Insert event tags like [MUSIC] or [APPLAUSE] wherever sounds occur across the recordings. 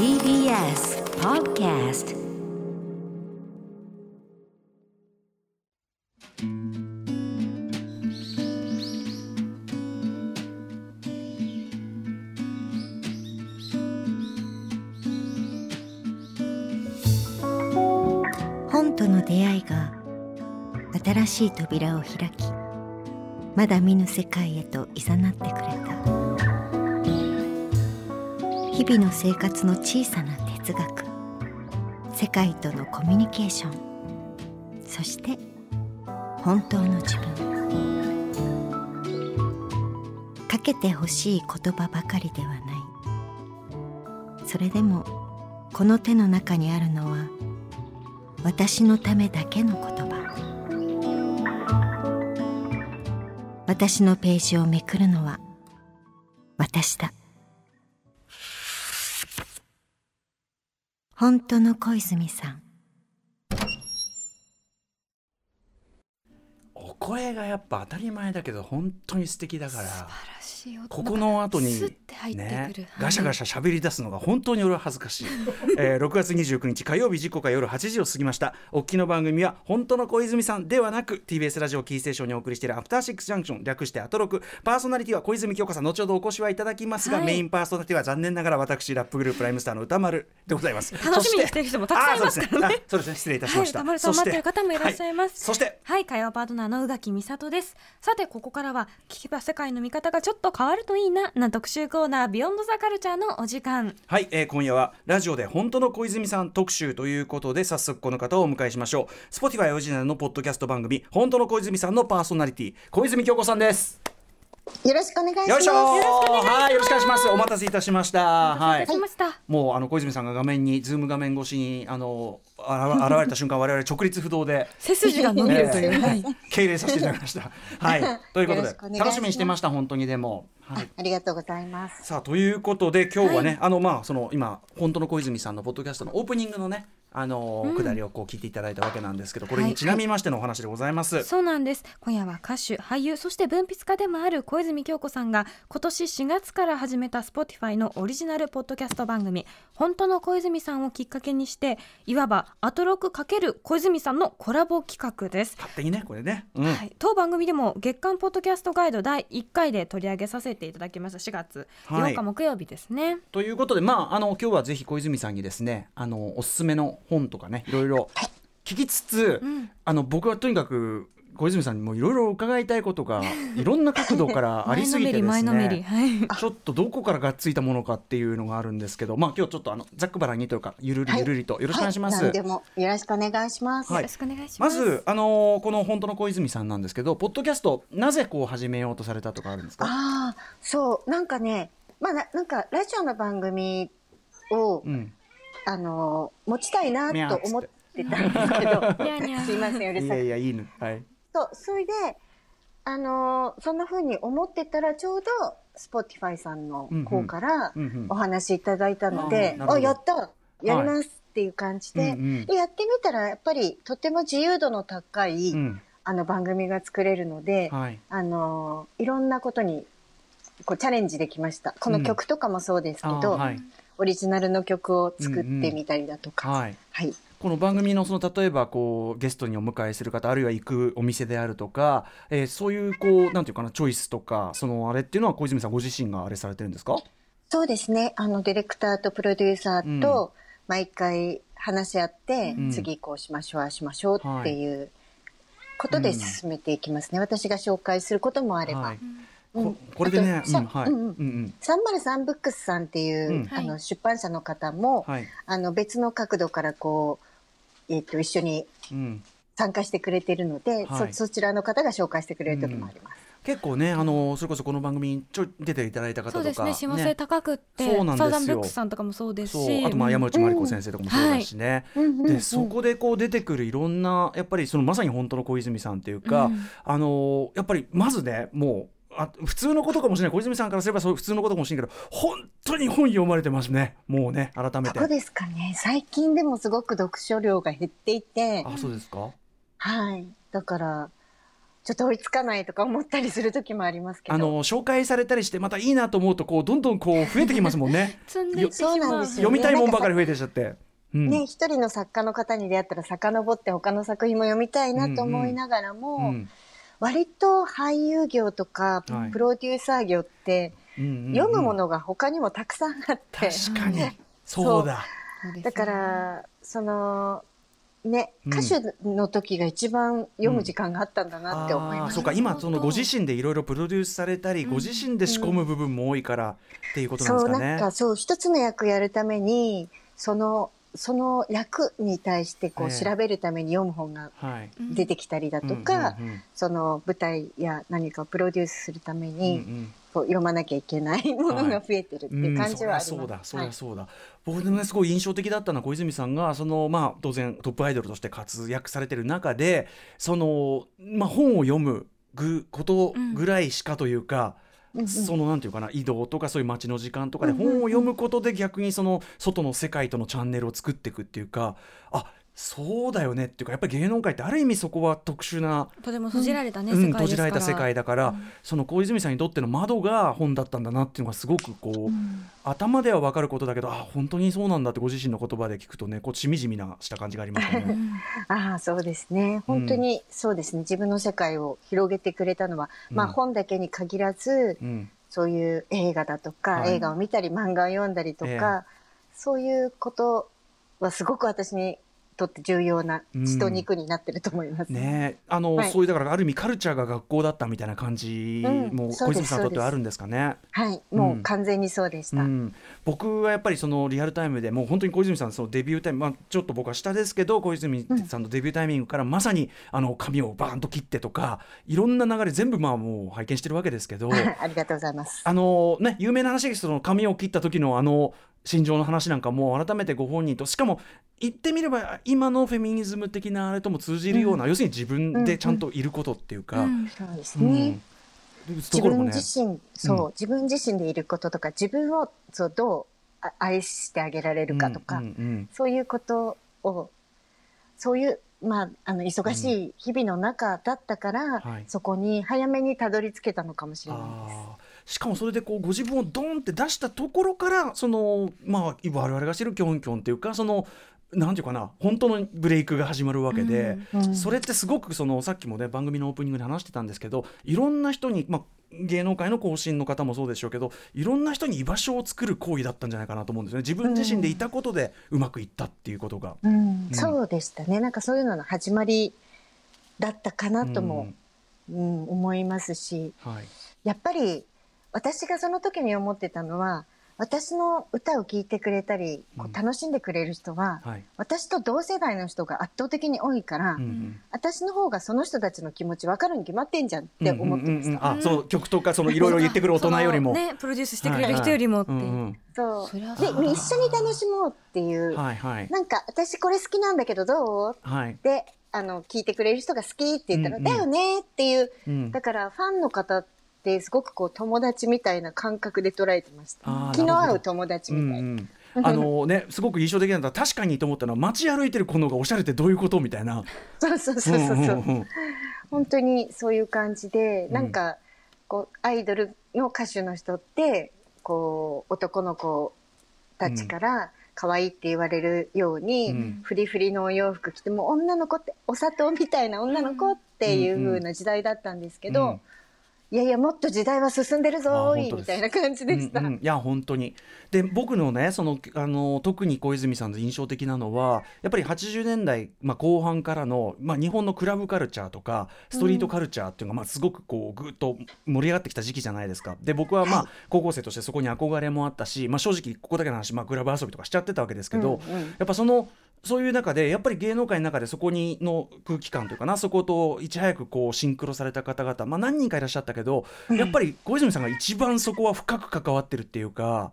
TBS Podcast. 本との出会いが新しい扉を開きまだ見ぬ世界へと誘ってくれた。日々の生活の小さな哲学。世界とのコミュニケーション。そして本当の自分。かけてほしい言葉ばかりではない。それでもこの手の中にあるのは私のためだけの言葉。私のページをめくるのは私だ。本当の小泉さん。お声がやっぱ当たり前だけど本当に素敵だから。素晴らここの後にねガシャガシャ喋り出すのが本当に俺は恥ずかしい、[LAUGHS] えー、6月29日火曜日時刻が夜8時を過ぎました。おっきの番組は本当の小泉さんではなく TBS ラジオキーステーションにお送りしているアフターシックスジャンクション略してアトロク。パーソナリティは小泉京子さん後ほどお越しはいただきますが、はい。メインパーソナリティは残念ながら私ラップグループライムスターの歌丸でございます。[LAUGHS] 楽しみにしてる人もたくさんいますからね。そうですね。失礼いたしました、はい。歌丸さんそして。待ってる方もいらっしゃいます。はそして。はい。会話パートナーの宇垣美里です。さてここからは聞けば世界の見方がちょっと変わるといいなな特集コーナービヨンドザカルチャーのお時間。はい、えー今夜はラジオで本当の小泉さん特集ということで早速この方をお迎えしましょう。Spotify オリジナルのポッドキャスト番組本当の小泉さんのパーソナリティ小泉京子さんです。よろしくお願いします。よいしょはいよろしくお願いします。お待たせいたしました。お待たせいたしました、もうあの小泉さんが画面にズーム画面越しにあの [LAUGHS] 現れた瞬間我々直立不動で。背筋が伸びるという、えーはい。敬礼させていただきました。[LAUGHS] はい。ということで楽しみにしてました本当にでも。はい。ありがとうございます。さあということで今日はね、あのまあその今本当の小泉さんのポッドキャストのオープニングのねあのーくだりをこう聞いていただいたわけなんですけど、これにちなみましてのお話でございます。そうなんです今夜は歌手俳優そして文筆家でもある小泉京子さんが今年4月から始めた Spotify のオリジナルポッドキャスト番組「本当の小泉さん」をきっかけにしていわばアトロク×小泉さんのコラボ企画です。勝手にねこれね。うん。はい、当番組でも月間ポッドキャストガイド第1回で取り上げさせていただきました4月はい8日木曜日ですね。ということでまああの今日はぜひ小泉さんにですねあのおすすめの本とかねいろいろ聞きつつ、んあの僕はとにかく小泉さんにもいろいろ伺いたいことが [LAUGHS] いろんな角度から [LAUGHS] ありすぎてですね。ちょっとどこからがっついたものかっていうのがあるんですけど、まあ今日ちょっとあのざっくばらんにというかゆるりゆるりとよろしくお願いします。はい、何でもよろしくお願いします。はいよろしくお願いしまます。ず、あのーこの本当の小泉さんなんですけど、ポッドキャスト、なぜこう始めようとされたとかあるんですか？ああ、そう、なんかね、まあ、ななんかラジオの番組を、うん、あの持ちたいなと思ってたんですけど、[LAUGHS] すいませんうるさく。いやいや、いいの、はい。そう、それで、あのそんな風に思ってたらちょうど Spotify さんの方からうんうんお話いただいたので、あーなるほど。あやった。やりますっていう感じで、うんうんでやってみたらやっぱりとても自由度の高い、うん、あの番組が作れるので、はい。あのいろんなことにこうチャレンジできました。この曲とかもそうですけど、あーはい。オリジナルの曲を作ってみたりだとか、はい。はい、この番組のその例えばこうゲストにお迎えする方あるいは行くお店であるとか、えーそういうこうなんていうかなチョイスとかそのあれっていうのは小泉さんご自身があれされてるんですか？そうですね。あのディレクターとプロデューサーと毎回話し合って、うん次こうしましょうああしましょうっていうことで進めていきますね。私が紹介することもあれば。はい。うんここれでねうん、はい。ううんんうん。303ブックスさんっていう、うんあのはい出版社の方も、はい。あの別の角度からこう、えっと一緒にうん。参加してくれてるので、はいそそちらの方が紹介してくれる時もあります。結構ねあのそれこそこの番組にちょい出ていただいた方とかそうですね。親和性高くって、そうなんですよサウザンブックスさんとかもそうですし、あとまあ山内真理子先生とかもそうだしね、うんうんうんでそこでこう出てくるいろんなやっぱりそのまさに本当の小泉さんっていうか、うんあのやっぱりまずねもうあ普通のことかもしれない。小泉さんからすればそう普通のことかもしれないけど本当に本読まれてますね。もうね改めて。そうですかね。最近でもすごく読書量が減っていて、あそうですか？はい。だから、ちょっと追いつかないとか思ったりする時もありますけど。あの紹介されたりしてまたいいなと思うとこうどんどんこう増えてきますもんね。積んでいってしまうそうなんですよ読みたいもんばかり増えてきちゃって。うん。ね、一人の作家の方に出会ったら遡って他の作品も読みたいなと思いながらも、うん割と俳優業とかはい。プロデューサー業ってうんうんうん。読むものが他にもたくさんあって、確かに。[LAUGHS] そうだ。だからそのねうん。歌手の時が一番読む時間があったんだなって思います。そうか。今そのご自身でいろいろプロデュースされたり、うん。ご自身で仕込む部分も多いからっていうことなんですかね。そうなんかそう一つの役やるためにそのその役に対してこうええ。調べるために読む本が出てきたりだとか、その舞台や何かをプロデュースするためうんに、こう読まなきゃいけないものが増えてるっていう感じはあります。うんそうだそりはい。ゃそうだ、僕でもねすごい印象的だったのは小泉さんがそのまあ当然トップアイドルとして活躍されてる中でそのまあ本を読むぐことぐらいしかというか、うんうんそのなんていうかな移動とかそういう待ちの時間とかで本を読むことで逆にその外の世界とのチャンネルを作っていくっていうかあそうだよねっていうかやっぱり芸能界ってある意味そこは特殊なとても閉じられたね、うん、世界ですから。閉じられた世界だから、うん。その小泉さんにとっての窓が本だったんだなっていうのがすごくこう、うん。頭では分かることだけどあ本当にそうなんだってご自身の言葉で聞くとねこうしみじみなした感じがありましたね。[LAUGHS] ああそうですね。本当にそうですね、自分の世界を広げてくれたのは、まあうん本だけに限らずうん。そういう映画だとか、はい。映画を見たり漫画を読んだりとか、そういうことはすごく私にとって重要なうん血と肉になってると思います。ねえあの、はいそういうだからある意味カルチャーが学校だったみたいな感じうんもそう小泉さんにとってはあるんですかね。はい、もう完全にそうでした。うん、僕はやっぱりそのリアルタイムでもう本当に小泉さんそのデビュータイム、まあ、ちょっと僕は下ですけど小泉さんのデビュータイミングからまさにあの髪をバーンと切ってとかいろんな流れ全部まあもう拝見してるわけですけど [LAUGHS] ありがとうございます。あのね有名な話ですけどその髪を切った時のあの心情の話なんかも改めてご本人としかも言ってみれば今のフェミニズム的なあれとも通じるような、要するに自分でちゃんといることっていうか。うん。そうですうん。ね。と自分自身、そう、うん。自分自身でいることとか、自分をそうどうあ愛してあげられるかとか、うんうんそういうことを、そういう、まあ、あの、忙しい日々の中だったから、はい。そこに早めにたどり着けたのかもしれないです。しかもそれでこうご自分をドンって出したところからそのまあ我々が知るキョンキョンっていうかそのなんていうかな本当のブレイクが始まるわけで、うんそれってすごくそのさっきもね番組のオープニングで話してたんですけどいろんな人に、まあ、芸能界の後進の方もそうでしょうけどいろんな人に居場所を作る行為だったんじゃないかなと思うんですよね。自分自身でいたことでうまくいったっていうことが。うん。そうでしたね。なんかそういうのの始まりだったかなとも、うん。思いますし、うんはい。やっぱり私がその時に思ってたのは、私の歌を聴いてくれたり、楽しんでくれる人は、はい。私と同世代の人が圧倒的に多いから、うんうん。私の方がその人たちの気持ち分かるに決まってんじゃんって思ってました。うんうんうん。あその曲とかそのいろいろ言ってくる大人よりも。ねプロデュースしてくれる人よりもっていう、うんうんそう。で、一緒に楽しもうっていう、はいはい。なんか私これ好きなんだけどどう？はい。で、あの、聞いてくれる人が好きって言ったら、うんうん。だよねっていう、うん。だからファンの方ってすごくこう友達みたいな感覚で捉えてました。気の合う友達うんみたいな。うんあのねすごく印象的なのは確かにと思ったのは街歩いてるこのがおしゃれってどういうことみたいな。そうそうそうそう。んんん。本当にそういう感じで、うん。なんか、こう、アイドルの歌手の人って、こう、男の子たちから、可愛いって言われるように、うん。フリフリのお洋服着ても女の子ってお砂糖みたいな女の子っていう風な時代だったんですけど、うんいやいやもっと時代は進んでるぞみたいな感じでした。うんうん。いや本当に。で僕のねそのあの特に小泉さんの印象的なのはやっぱり80年代、まあ、後半からの、まあ、日本のクラブカルチャーとかストリートカルチャーっていうのが、まあ、すごくこうぐっと盛り上がってきた時期じゃないですか。で僕はまあ、高校生としてそこに憧れもあったし、まあ、正直ここだけの話、まあ、クラブ遊びとかしちゃってたわけですけど、うんうん。やっぱそのそういう中でやっぱり芸能界の中でそこにの空気感というかなそこといち早くこうシンクロされた方々、まあ、何人かいらっしゃったけどやっぱり小泉さんが一番そこは深く関わってるっていうか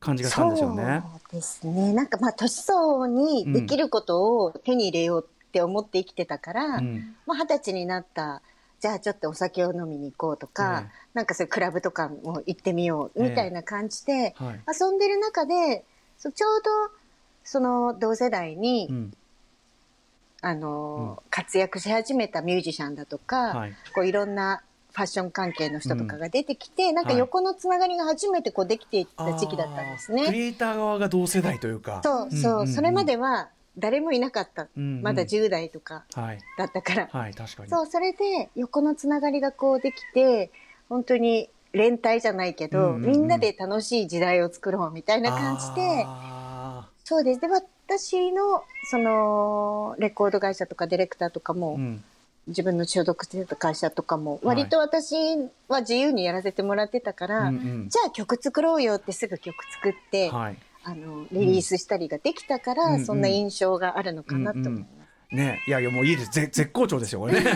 感じがしたんですよね。そうですね。なんかまあ年相にできることを手に入れようって思って生きてたから、うん。まあ二十歳になった、じゃあちょっとお酒を飲みに行こうとか、ねなんかそういうクラブとかも行ってみようみたいな感じで、はい。遊んでる中で、そうちょうどその同世代に、うん。あの、活躍し始めたミュージシャンだとか、はい。こういろんなファッション関係の人とかが出てきて、なんか横のつながりが初めてこうできていった時期だったんですね。クリエイター側が同世代というか。そうそう、んんん。それまでは誰もいなかった。うんうん。まだ10代とかはい。だったから。はい確かに。そう、それで横のつながりがこうできて、本当に連帯じゃないけど、うんうんうん。みんなで楽しい時代を作ろうみたいな感じで、あそうです。で、私の、その、レコード会社とかディレクターとかも、ーうん。自分の所属してた会社とかも、はい。割と私は自由にやらせてもらってたから、うんうん。じゃあ曲作ろうよってすぐ曲作って、はい。あの、リリースしたりができたから、うん。そんな印象があるのかなと思いまね。いやいやもういいです。ぜ絶好調ですよこれね。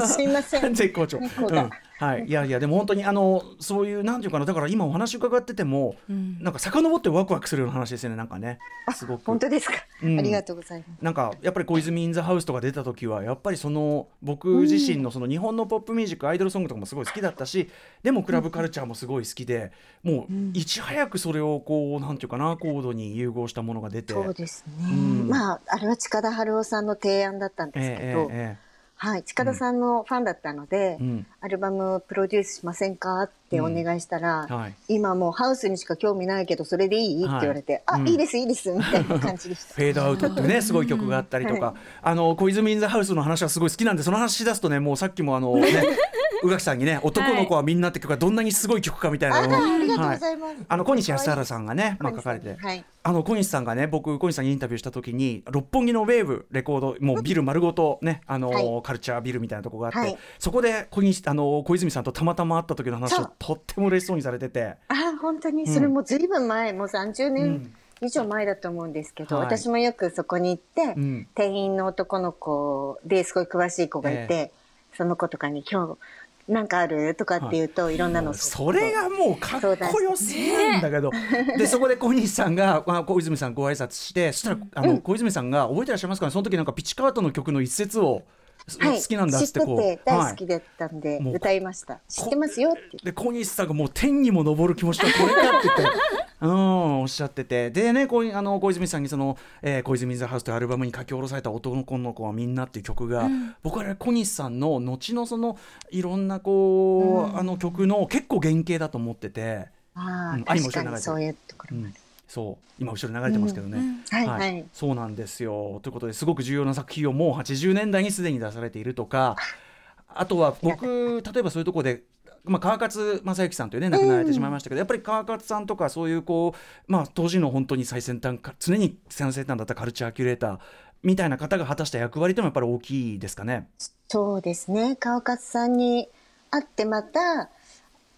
す。[LAUGHS] すいません。[LAUGHS] 絶好調、うんはい。いやいやでも本当にあのそういうなんていうかなだから今お話伺ってても、うん。なんか遡ってワクワクするような話ですよねなんかね。すごく。本当ですか、うん。ありがとうございます。なんかやっぱり小泉インザハウスとか出た時はやっぱりその僕自身のその日本のポップミュージックアイドルソングとかもすごい好きだったしでもクラブカルチャーもすごい好きでもういち早くそれをこうなんていうかなコードに融合したものが出て。そうですね。うん。まあ、あれは近田春夫さんの提案だったんですええけど、ええ。はい、近田さんのファンだったので、ええうんアルバムプロデュースしませんか？ってお願いしたら、はい。今もうハウスにしか興味ないけど、それでいい？って言われて、あ、はい。うん。いいです、いいです、みたいな感じでした。[LAUGHS] フェードアウトっていうねすごい曲があったりとか、あの小泉インザハウスの話はすごい好きなんでその話し出すとねもうさっきもあの [LAUGHS] ね宇垣さんにね「男の子はみんな」って曲がどんなにすごい曲かみたいなあのをありがとうはいございます。あの小西康原さんがね、まあ、書かれて、はい。あの小西さんがね僕小西さんにインタビューした時に六本木のウェーブレコードもうビル丸ごとねあの、はい。カルチャービルみたいなとこがあって、はい。そこで小西あの小泉さんとたまたま会った時の話をとっても嬉しそうにされてて。あ、本当に、それもずいぶん前、もう30うん。年以上前だと思うんですけど、はい。私もよくそこに行って、うん。店員の男の子ですごい詳しい子がいて、その子とかに今日なんかある？とかって言うと、い、ろんなのそれがもうかっこよすぎるんだけど、でそこで小西さんが、まあ、小泉さんご挨拶してそしたらあの、小泉さんが覚えてらっしゃいますかね？その時なんかピッチカートの曲の一節を、はい、好きなんだってこう知ってて大好はい。きだったんで、歌いました。知ってますよって。で小西さんがもう天にも昇る気持ちがこれかって言って。[LAUGHS] うん、おっしゃってて。でねこうあの小泉さんにその、えー「小泉ザハウス」というアルバムに書き下ろされた「男の子はみんな」っていう曲が、僕はね小西さんの後のそのいろんなこう、あの曲の結構原型だと思ってて、ああ、うんあ今確かにそういうところもある。うん、そう今後ろに流れてますけどね、はいはい。そうなんですよということですごく重要な作品をもう80年代にすでに出されているとかあとは僕例えばそういうところで。まあ、川勝正幸さんというね亡くなられてしまいましたけど、やっぱり川勝さんとかそういうこう、まあ、当時の本当に最先端か常に最先端だったカルチャーキュレーターみたいな方が果たした役割というのはやっぱり大きいですかね。そうですね。川勝さんに会ってまた、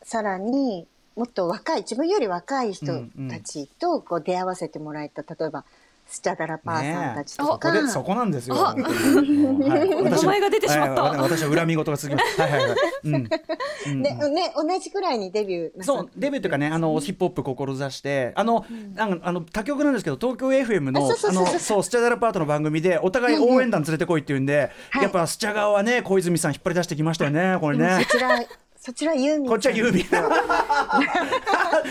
さらにもっと若い、自分より若い人たちとこう出会わせてもらえた、例えば、スチャダラパーさんたちとそこか、でそこなんですよ。はい。[LAUGHS] 私名前が出てしまった。はい私は恨み事が続きます。はいはいはい。うん。うん。で、ね、同じぐらいにデビューなさそうデビューというかねあのヒップホップ志してあの、なんかあの他局なんですけど東京 FM のあのそうスチャダラパートの番組でお互い応援団連れてこいって言うんで、はい。やっぱスチャ側はね小泉さん引っ張り出してきましたよねこれね。そ。ちら、そちらユーミン。こっちはユーミン。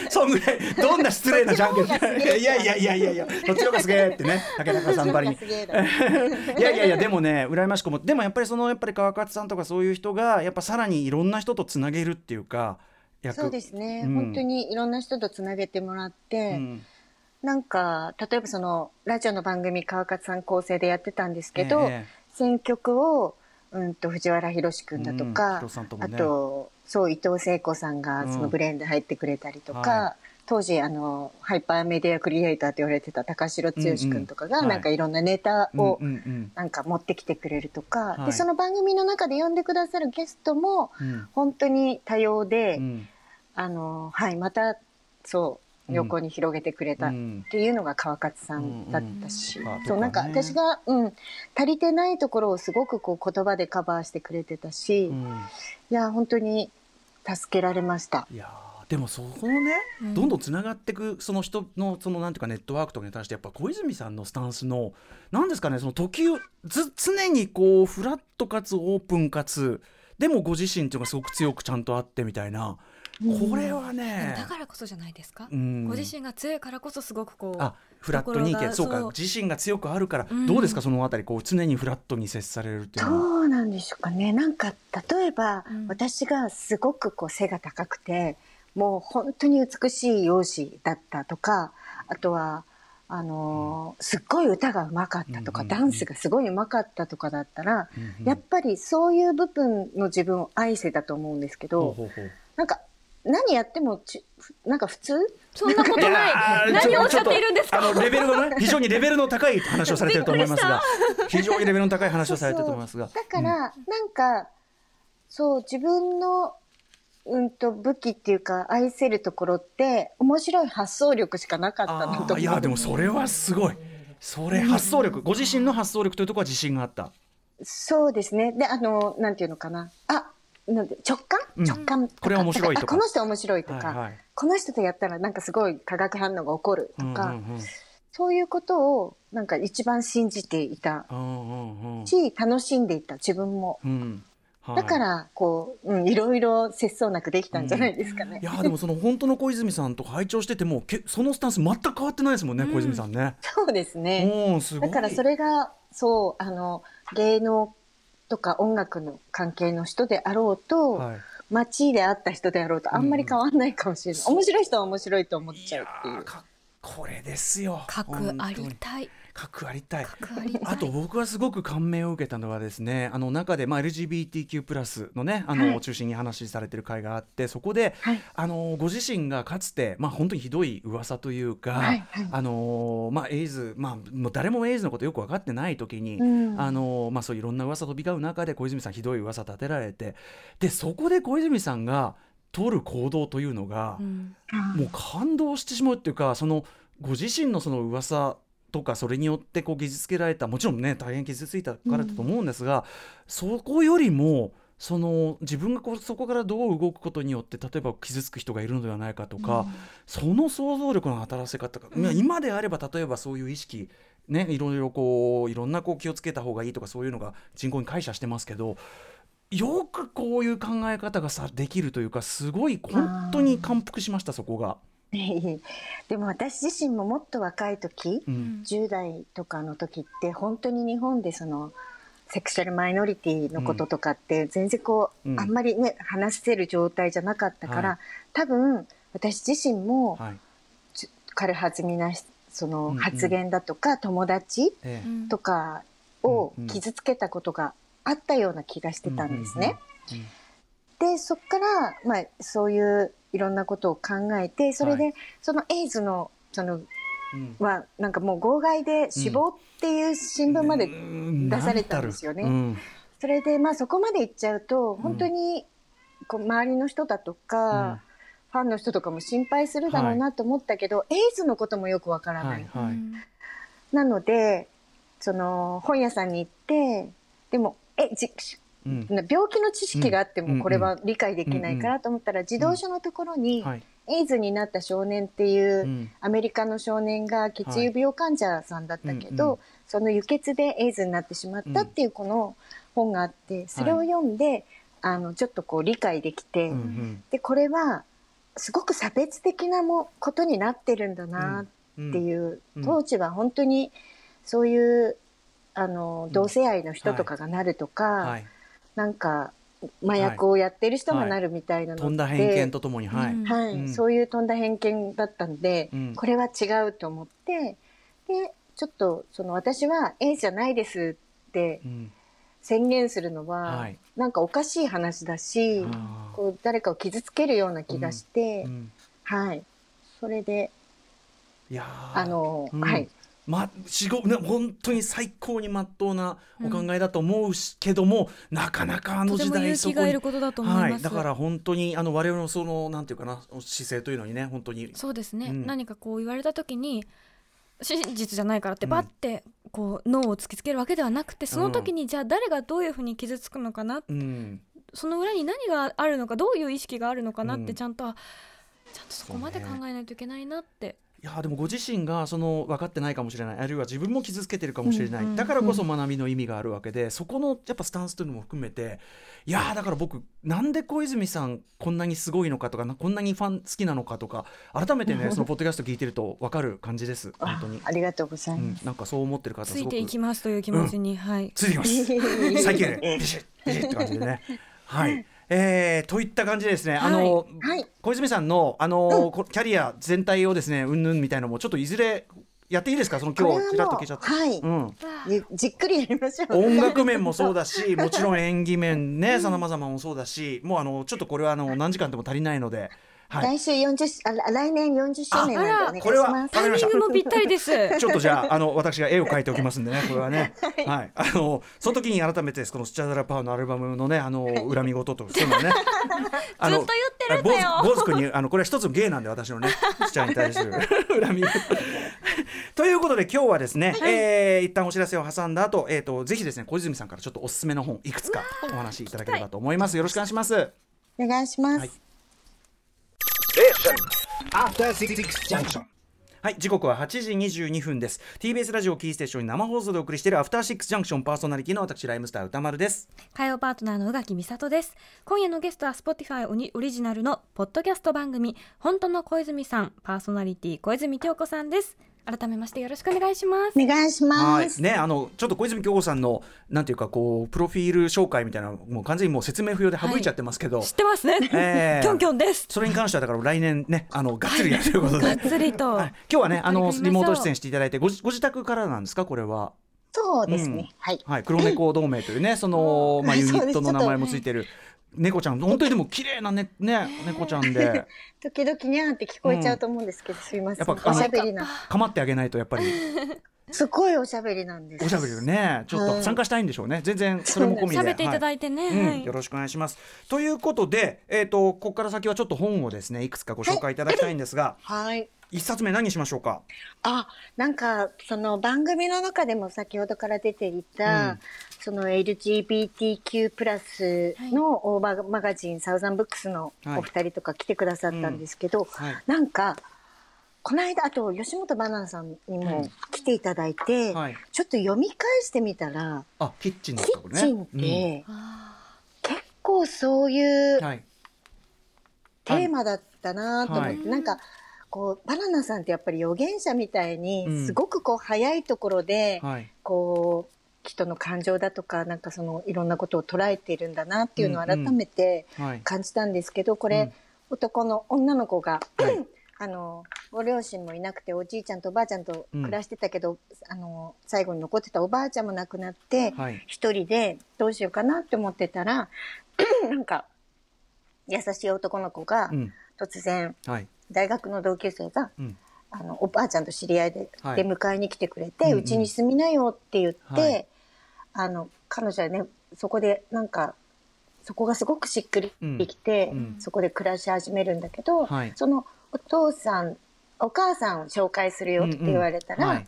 そんぐらいどんな失礼なじゃんけん。いやいやいやいやいやそっちの方がすげえってね。竹中さんばりに。いやいやいやでもね羨ましくもでもやっぱりそのやっぱり川勝さんとかそういう人がやっぱさらにいろんな人とつなげるっていうか役。そうですね、うん。本当にいろんな人とつなげてもらって、うん。なんか、例えばその、ラジオの番組川勝さん構成でやってたんですけど、ええ。選曲を、うんと、藤原宏君だとうん。か、伊藤さんともあねと、そう、伊藤聖子さんがうん。そのブレーンで入ってくれたりとか、は当時、あの、ハイパーメディアクリエイターと言われてた高城剛君とかが、うんうんなんかい。ろんなネタをなんか持ってきてくれるとか、はい。で、その番組の中で呼んでくださるゲストも、うん。本当に多様で、うん。あの、はい、また、そう、うん。横に広げてくれたっうん。ていうのが川勝さんだったし、うんうんそう、なんか私が、うん、足りてないところをすごくこう言葉でカバーしてくれてたし、いうんや、本当に助けられました。いやーでもそこのね、うんどんどんつながっていくその人のそのなんていうかネットワークとかに対してやっぱ小泉さんのスタンスのなんですかねその時をず常にこうフラットかつオープンかつでもご自身っていうのがすごく強くちゃんとあってみたいなこれはねだからこそじゃないですか、うん。ご自身が強いからこそすごくこうあフラットに意ところが見そうか自身が強くあるから、うん。どうですか？そのあたりこう常にフラットに接されるっていうどのは。うなんでしょうかね。なんか例えば、うん。私がすごくこう背が高くてもう本当に美しい容姿だったとかあとはあのーすっごい歌がうまかったとか、うんダンスがすごいうまかったとかだったら、うんうん。やっぱりそういう部分の自分を愛せたと思うんですけど、う。なんか何やってもちなんか普通？そんなことない。何をおっしゃっているんですか？あのレベルがね [LAUGHS] 非常にレベルの高い話をされてると思いますが。[LAUGHS] 非常にレベルの高い話をされてると思いますが。だから、なんかそう自分のうんと武器っていうか愛せるところって面白い発想力しかなかったなといやでもそれはすごい。それ発想力ご自身の発想力というところは自信があった。そうですね。であのなんていうのかな。あなんで直感、うん。直感これは面白いとか。あこの人面白いとか、はいはい。この人とやったらなんかすごい化学反応が起こるとか、うんうんうん。そういうことをなんか一番信じていた。うんうんうん。し楽しんでいた自分も。うん。はい。だからこう、うん、いろいろ節操なくできたんじゃないですかね。いやでもその本当の小泉さんと拝聴しててもけそのスタンス全く変わってないですもんね、小泉さんね。そうですね。うんすごい。だからそれがそうあの芸能とか音楽の関係の人であろうと、はい。街で会った人であろうとあんまり変わんないかもしれない、面白い人は面白いと思っちゃうっていう。いこれですよ。核ありたい。核ありたい核ありたい。あと僕はすごく感銘を受けたのはですねあの中で、まあ、LGBTQ+ プラスのねあの、はい。中心に話されてる会があってそこで、はい。あのご自身がかつて、まあ、本当にひどい噂というか、はいはい。あのまあ、エイズ、まあ、もう誰もエイズのことよく分かってない時に、うん。あのまあ、そういういろんな噂飛び交う中で小泉さんひどい噂立てられてでそこで小泉さんが取る行動というのが、うん。もう感動してしまうっていうかそのご自身のその噂とかそれによってこう傷つけられたもちろんね大変傷ついたからだと思うんですが、そこよりもその自分がこうそこからどう動くことによって例えば傷つく人がいるのではないかとか、その想像力の働かせ方が、まあ今であれば例えばそういう意識ねいろいろこういろんなこう気をつけた方がいいとかそういうのが人口に解釈してますけどよくこういう考え方がさできるというかすごい本当に感服しましたそこが。でも私自身ももっと若い時、うん。10代とかの時って本当に日本でそのセクシャルマイノリティのこととかって全然こう、うん。あんまりね話せる状態じゃなかったから、はい。多分私自身もはい。ち軽はずみなそうんうのん。発言だとか、友達ええ。うんとかをうんうん。傷つけたことがあったような気がしてたんですね。うんうんうんでそっから、まあ、そういういろんなことを考えてそれで、はい。そのエイズのそのうん。はなんかもう号外で死亡っていう新聞まで、うん。出されたんですよね。う。ん。それでまあそこまで行っちゃうと本当にこう周りの人だとか、ファンの人とかも心配するだろうなと思ったけど、エイズのこともよくわからない、はいはい。なのでその本屋さんに行ってでもえじうん。病気の知識があってうん。もこれは理解できないからと思ったら児童書のところにはい。エイズになった少年っていううん。アメリカの少年が血友病患者さんだったけどその輸血でエイズになってしまったっていうこの本があってそれを読んであのちょっとこう理解できてでこれはすごく差別的なもことになってるんだなっていううん。当時は本当にそういうあのん。同性愛の人とかがなるとか、はいなんか麻薬をやってる人がなるみたいなのって、飛んだ偏見とともにはい。うん。はい。うん。そういう飛んだ偏見だったんで、うん。これは違うと思ってでちょっとその私は A じゃないですってうん。宣言するのは、はい。なんかおかしい話だし、こう誰かを傷つけるような気がして、うん。はい。それでいやー。あの、うん。はいましごね本当に最高に真っ当なお考えだと思うし、けどもなかなかあの時代そこにだから本当にあの我々のそのなんていうかな姿勢というのにね本当に。そうですね、うん。何かこう言われた時に真実じゃないからってバッてこう脳を突きつけるわけではなくてその時にじゃあ誰がどういうふうに傷つくのかな、うん。その裏に何があるのかどういう意識があるのかなっうん。てちゃんと、あちゃんとそこまで考えないといけないなって、いやでもご自身がその分かってないかもしれない。あるいは自分も傷つけてるかもしれない、うんうんだからこそ学びの意味があるわけでそこのやっぱスタンスというのも含めていやーだから僕なんで小泉さんこんなにすごいのかとかなこんなにファン好きなのかとか改めてねそのポッドキャスト聞いてると分かる感じです。本当に。あ、ありがとうございうまん、なんかそう思ってる方すごく。ついていきますという気持ちに、はい。ついてきます。す。[LAUGHS] 最近ねビシッビシッって感じでね。はいえー、といった感じでですね、あの、はい。小泉さんのあの、こキャリア全体をですねうんぬんみたいなのもちょっといずれやっていいですか？その今日ちらっともう聞いちゃって、はい。うん、ゆじっくりやりましょう。音楽面もそうだし [LAUGHS] もちろん演技面ねさまざまもそうだしもうあのちょっとこれはあの何時間でも足りないので、はい、来週40あら来年40周年なんでお願いしこれはます。タイミングもぴったりです [LAUGHS] ちょっとじゃあ、[LAUGHS] あの、私が絵を描いておきますんでね、これはね。はい、あの、その時に改めて、このスチャダラパーのアルバムのね、あの、恨み事と、そういうのね。あ [LAUGHS] のずっと言ってるんだよボーズ君に、あの、これは一つの芸なんで、私のね、スチャに対する恨み事。ということで、今日はですね、えー一旦お知らせを挟んだ後、えっ、と、ぜひですね、小泉さんからちょっとおすすめの本、いくつかお話しいただければと思います。よろしくお願いします。お願いします。はい After Six Junction. はい、時刻は8時22分です。TBS ラジオキーステーションに生放送でお送りしているアフターシックスジャンクションパーソナリティの私、ライムスター歌丸です。火曜パートナーの宇垣美里です今夜のゲストは Spotify オニオリジナルのポッドキャスト番組本当の小泉さんパーソナリティ小泉京子さんです改めましてよろしくお願いします。お願いします。はい、ね、あの、ちょっと小泉京子さんの、なんていうか、こう、プロフィール紹介みたいな、もう完全にもう説明不要で省いちゃってますけど。知ってますね、えーキョンキョンです。それに関しては、だから来年ね、あの、がっつりやるということで。がっつりと、はい、今日はね、あの、リモート出演していただいて、ご自ご自宅からなんですか、これは。そうですね。うん。はい。はい、黒猫同盟というね、その、まあ、はいユニットの名前もついてる。猫ちゃん、本当にでも綺麗なね、ね、猫ちゃんで。[LAUGHS] 時々にゃーって聞こえちゃうと思うんですけど、すいません。やっぱおしゃべりな。構ってあげないと、やっぱり。[LAUGHS] すごいおしゃべりなんです。おしゃべりよね、ちょっとはい参加したいんでしょうね。全然、それも込みで。喋っていただいてね、よろしくお願いします。ということで、えっ、と、ここから先はちょっと本をですね、いくつかご紹介いただきたいんですが、はい。一冊目何にしましょうか？あ、なんか、その番組の中でも先ほどから出ていた、うんその LGBTQ プラスのオーバーマガジン、サウザンブックスのお二人とか来てくださったんですけど、はい。なんか、この間、あと吉本バナナさんにも来ていただいて、はい。ちょっと読み返してみたら、あ、キッチンのキところね。ッチンって、結構そういううんはい。テーマだったなと思って、はいなんかこうバナナさんってやっぱり預言者みたいにうんすごくこう早いところで、はい。こう人の感情だとかなんかそのいろんなことを捉えているんだなっていうのを改うんうんめてはい。感じたんですけどこれ、うん男の女の子が、はいあのご両親もいなくておじいちゃんとおばあちゃんと暮らしてたけど、あの最後に残ってたおばあちゃんも亡くなって、はい。一人でどうしようかなって思ってたら [CLEARS THROAT] なんか優しい男の子がうん。突然はい。大学の同級生がうん。あのおばあちゃんと知り合いで,、はいで迎えに来てくれうんてうんうちに住みなよって言って、はいあの彼女はねそこでなんかそこがすごくしっくりきて、うんうんそこで暮らし始めるんだけど、はいそのお父さんお母さんを紹介するよって言われたら、うんうんはい。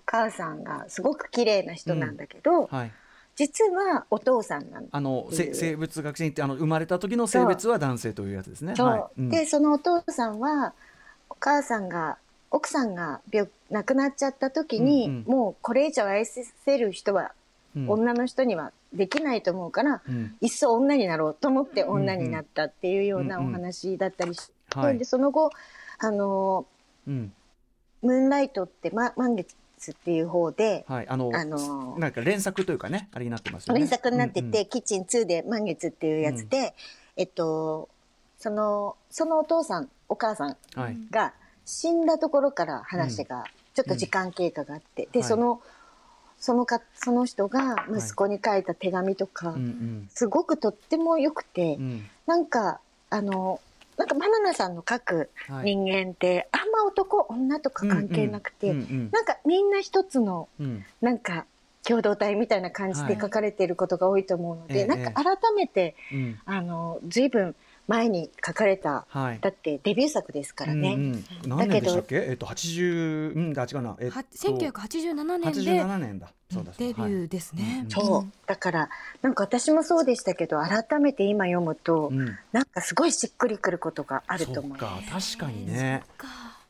お母さんがすごく綺麗な人なんだけど、はい。実はお父さんなんだあの、生物学者って、あの、生まれた時の性別は男性というやつですね。はい。ん。でそのお父さんはお母さんが奥さんが病亡くなっちゃった時に、うんうん。もうこれ以上愛せる人は、うん。女の人にはできないと思うから、うん。いっそ女になろうと思って女になったっていうようなおうんうん。話だったりして、はいで。その後あのうん。ムーンライトって、ま、満月っていう方で、はい。あの、あのなんか連作というかね、あれになってますよね。連作になってて、うんうんキッチン2で満月っていうやつで、えっとそのそのお父さんお母さんはい。が死んだところから話がちょっと時間経過があって、で、はいそのそのかその人が息子に書いた手紙とか、うんうん。すごくとっても良くて、うん。なんかあのなんかバナナさんの書くはい。人間って、あんま男女とか関係なくて、うんうんなんかみんな一つのうんなんか共同体みたいな感じで書かれていることが多いと思うので、はいなんか改めてうんあの随分前に書かれたはい。だってデビュー作ですからね。うんうん、何年でしたっけ？えっと八十うんあ違うな。えっとは1987年八十で七年だ。そうだ。デビューですね、はいそうだからなんか私もそうでしたけど改めて今読むと、うん。なんかすごいしっくりくることがあると思いそっます。か確かにね。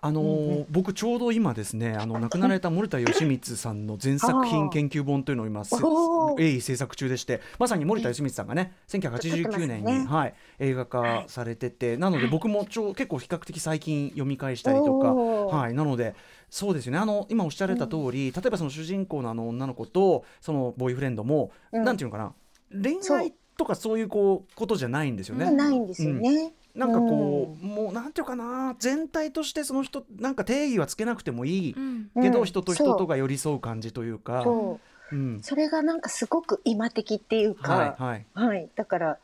あのー僕ちょうど今ですねあの亡くなられた森田義満さんの全作品研究本というのを今 [LAUGHS] 鋭意制作中でしてまさに森田義満さんがね1989年に、ね。はい、映画化されてて、なので僕もちょ結構比較的最近読み返したりとか、はい、なのでそうですよね。あの今おっしゃられた通り、例えばその主人公のあの女の子とそのボーイフレンドも、うん。なんていうのかな恋愛とかそういうこうことじゃないんですよね。ないんですよね。なんかこう、もうなんていうかな全体としてその人なんか定義はつけなくてもいい、うん。けどうん。人と人とが寄り添う感じというか、そう。う。ん、それがなんかすごく今的っていうか、はいはい、はい、だから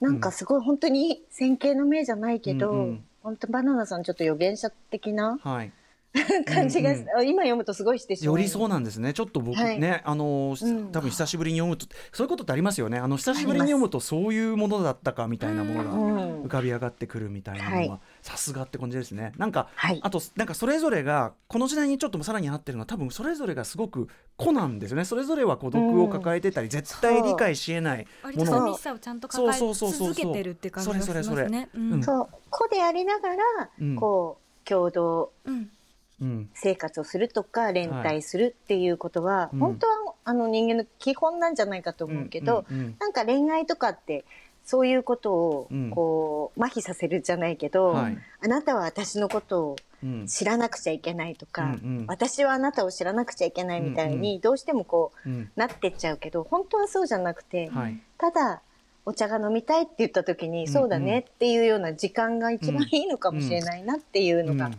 なんかすごい本当に線形の目じゃないけど、うんうん。本当バナナさんちょっと予言者的なはい、[LAUGHS] 感じが、うんあ [LAUGHS] 今読むとすごいしてしまう。寄りそうなんですね。ちょっと僕はい。ね、あのうん。多分久しぶりに読むとそういうことってありますよね。あの久しぶりに読むとそういうものだったかみたいなものがうん浮かび上がってくるみたいなのはさすがって感じですね。なんかはい。あとなんかそれぞれがこの時代にちょっとさらになってるのは多分それぞれがすごく子なんですよね。それぞれは孤独を抱えてたり、絶対理解しえない割ものを。と寂しさをちゃんと抱えそうそうそうそう続けてるって感じがしますそれそれそれね。う。うん。んそう。子でありながら、うん。こう共同うんうん生活をするとか連帯するっていうことは、うん。本当はあの人間の基本なんじゃないかと思うけど、なんか恋愛とかってそういうことをうん。こう、麻痺させるじゃないけど、はい。あなたは私のことをうん。知らなくちゃいけないとか、私はあなたを知らなくちゃいけないみたいにどうしてもこううんなってっちゃうけど本当はそうじゃなくて、はい。ただお茶が飲みたいって言った時に、うんそうだねっていうような時間が一番いいのかもしれないなっていうのが、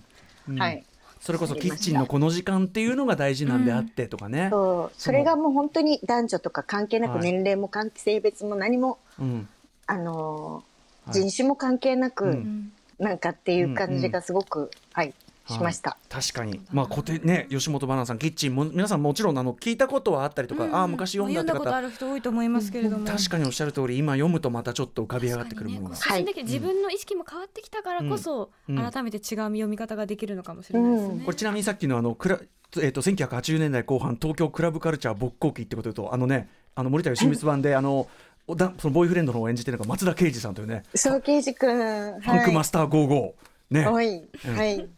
うん。はい。それこそキッチンのこの時間っていうのが大事なんであってとかね。そう。それがもう本当に男女とか関係なくはい。年齢も関係性別も何も、うん。あのーはい。人種も関係なく、うんうん。なんかっていう感じがすごく、はいしました。確かに、まあ、固定ね吉本ばなさんキッチンも皆さんもちろんあの聞いたことはあったりとか、うん。ああ昔読んだって方。読んだことある人多いと思いますけれども。確かにおっしゃる通り今読むとまたちょっと浮かび上がってくるものが、ねこう進ん。できて自分の意識も変わってきたからこそ、うん。うん。改めて違う読み方ができるのかもしれないですね。これちなみにさっきのあのクラ、えー、と1980年代後半東京クラブカルチャー勃興期ってこととあのねあの森田義満版であのおだそのボーイフレンドの方を演じてるのが松田圭司さんというね、そう刑事くん、ファンクマスター55ね、はい、うんはい。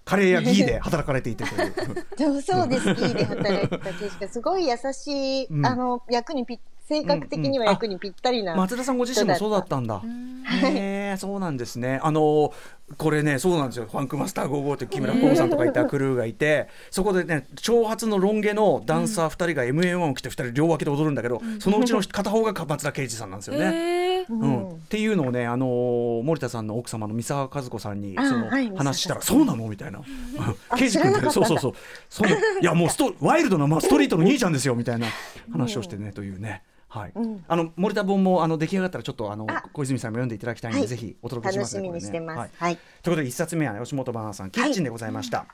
カレーやギーで働かれていてというそうです。キーで働いてた刑事がすごい優しい、うんあの役にぴ性格的には役にぴったりな。松田さんご自身もそうだったんだ。へえ、そうなんですね。あのこれね、そうなんですよ。ファンクマスター55って木村光さんとかいたクルーがいて、そこでね、長髪のロン毛のダンサー2人が MA1 を着て2人両脇で踊るんだけど、そのうちの片方が松田圭司さんなんですよね。えーうんっていうのをね、あのー森田さんの奥様の三沢和子さんにあそのはい話したら、そうなのみたいな。[LAUGHS] 圭司君ってそうそうそう。そういやもうストワイルドなまあストリートの兄ちゃんですよみたいな話をしてねというね。はい。うんあの森田本もあの出来上がったらちょっとあのあ小泉さんも読んでいただきたいので、はいぜひお届けし楽ますね。しみにしてます。ねはい。はい。ということで一冊目はね吉本ばなさんキッチンでございました。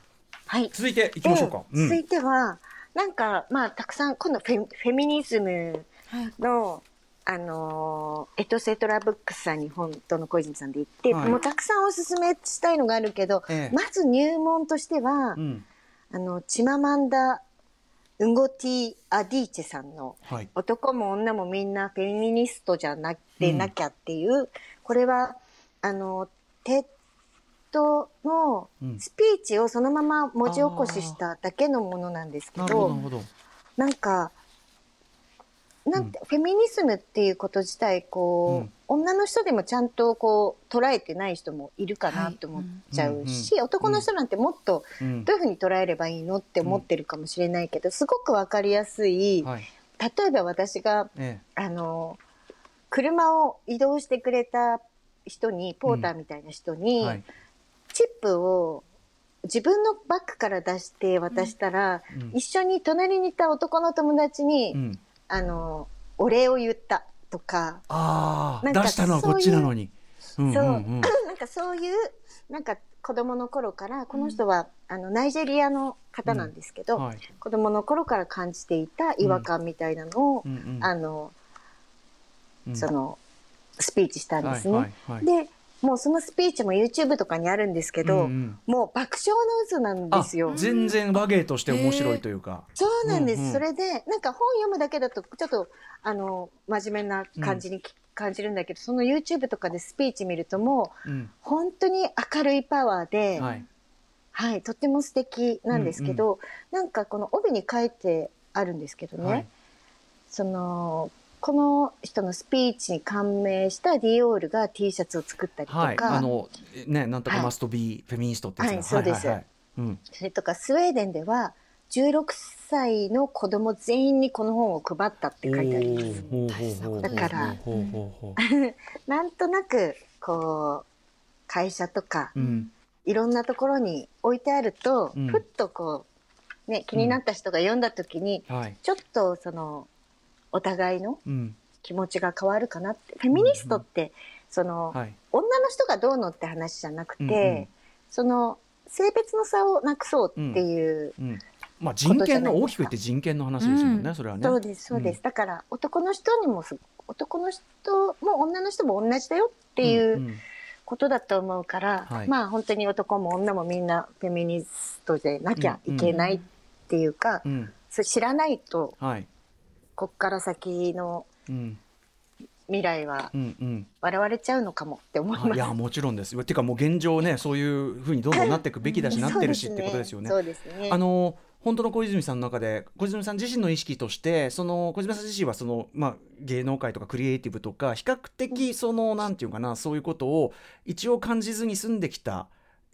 はい。続いていきましょうか。で続いては、なんか、まあ、たくさん、今度フェ、フェミニズムはいの、あのーエトセトラブックスさんに本当の小泉さんで行って、はいもうたくさんおすすめしたいのがあるけど、ええまず入門としては、うん。あの、チママンダ・ンゴズィ・アディーチェさんの、はい。男も女もみんなフェミニストじゃなくてなきゃっていう、これは、あの、 TED のうんスピーチをそのまま文字起こししただけのものなんですけどど、なるほど。なんか、なんて、フェミニズムっていうこと自体、こう、女の人でもちゃんとこう、捉えてない人もいるかなと思っちゃうし、男の人なんてもっとうんどういうふうに捉えればいいのって思ってるかもしれないけど、すごくわかりやすい、はい。例えば私が、えあの、車を移動してくれた人に、ポーターみたいな人え。に、はい。チップを自分のバッグから出して渡したら、うん一緒に隣にいた男の友達に、うん。あの、お礼を言ったとか、ああなんか出したのはこっちなのに。うんそう、うんうん。[LAUGHS] なんかそういう、なんか子供の頃から、この人は、あの、ナイジェリアの方なんですけど、はい。子供の頃から感じていた違和感みたいなのを、うんうんあの、うんその、スピーチしたんですね。はいはいはいで、もうそのスピーチも YouTube とかにあるんですけど、うんうんもう爆笑の渦なんですよあ。全然和芸として面白いというか。そうなんです。うんうんそれで、なんか本読むだけだと、ちょっと、あの、真面目な感じにき、感じるんだけど、その YouTube とかでスピーチ見るともう、うん。本当に明るいパワーで、はい。はい、とっても素敵なんですけど、なんかこの帯に書いてあるんですけどね、はいそのこの人のスピーチに感銘したディオールが T シャツを作ったりとか、はい、あのねなんとかはい。マストビーフェミニストってやつが。はいそうですはいはいはい。うん。それとかスウェーデンでは16歳の子供全員にこの本を配ったって書いてあります。だから [LAUGHS] なんとなくこう会社とかうん。いろんなところに置いてあると、うん。ふっとこうね気になった人が読んだ時に、はい。ちょっとそのお互いのうん。気持ちが変わるかなって。フェミニストって、その、はい。女の人がどうのって話じゃなくて、うんうん。その性別の差をなくそうっていう、うん。まあ人権の大きく言って人権の話ですもんね、うんそれはね。そうですそうです、だから男の人にもす男の人も女の人も同じだよっていううんうん。ことだと思うから、はいまあ本当に男も女もみんなフェミニストでなきゃいけないっていうか、うんそれ知らないとはいこっから先のうん未来はうんうん笑われちゃうのかもって思います。あいやもちろんですよてかもう現状ねそういうふうにどんどんなっていくべきだしなってるしってことですよね。そうですね。あの本当の小泉さんの中で小泉さん自身の意識としてその小泉さん自身はその、まあ、芸能界とかクリエイティブとか比較的そのなんていうかなそういうことを一応感じずに住んできた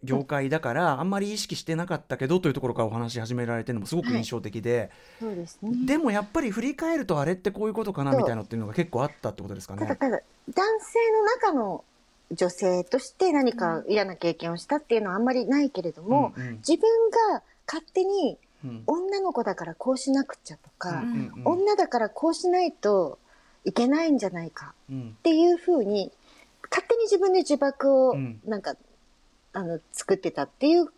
業界だからあんまり意識してなかったけどというところからお話し始められてるのもすごく印象的で、そうですね。でもやっぱり振り返るとあれってこういうことかなみたいなのっていうのが結構あったってことですかね。ただただ男性の中の女性として何か嫌な経験をしたっていうのはあんまりないけれども、うんうん。自分が勝手にうん。女の子だからこうしなくちゃとか、うんうん女だからこうしないといけないんじゃないかうん。っていうふうに勝手に自分で呪縛をうん。なんか、あの作ってたっていう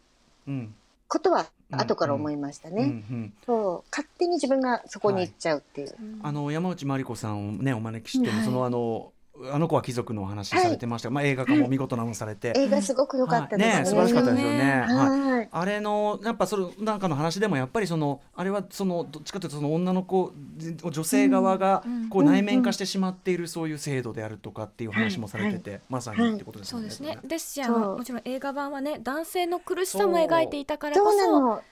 うん。ことはうん後から思いましたね。そう。勝手に自分がそこに行っちゃうっていう。あの山内まりこさんをねお招きして、はい。そのあのあの子は貴族のお話されてました。が、まあ映画化も見事なのされて、映画すごく良かったですね。はい。ね素晴らしかったですよね。はい。はい。あれのやっぱそのなんかの話でもやっぱりそのあれはそのどっちかというとその女の子女性側がこう内面化してしまっているそういう制度であるとかっていう話もされてて、まさにってことですよね。そうですね。ですし、あのもちろん映画版はね、男性の苦しさも描いていたからこそ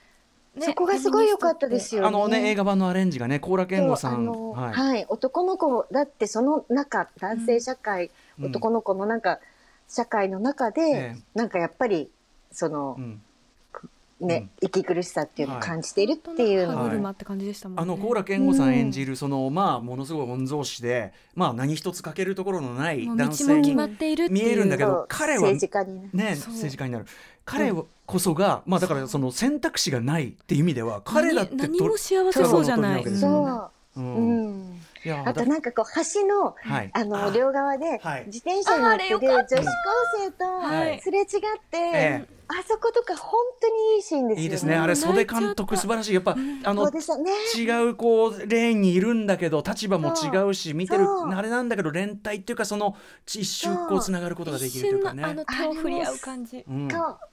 そ、こがすごい良かったですよね。あのね映画版のアレンジがね高良健吾さん。はい、はい、男の子だってその中男性社会、うん。男の子のなんか社会の中で、ええ。なんかやっぱりそのう、んね、息苦しさっていうのをはい。感じているっていうの歯はい。車って感じでしたもんね。あの高良健吾さん演じるその、まあものすごい御曹司でまあ何一つ欠けるところのない男性に決まっているっていう。見えるんだけど彼は政治家にね政治家になる。彼こそがまあだからその選択肢がないっていう意味では彼だって何何も幸せそうじゃない。そうそう、ん。あとなんかこう橋のはい。あの両側ではい。自転車に乗ってる女子高生とはい。すれ違って、ええ。あそことか本当にいいシーンですよね。いいですね。あれ袖監督素晴らしい。やっぱあその。違うこうレーンにいるんだけど立場も違うし見てるあれなんだけど連帯っていうかその一瞬こうつながることができ一るというかね。瞬のあの手を振り合う感じ。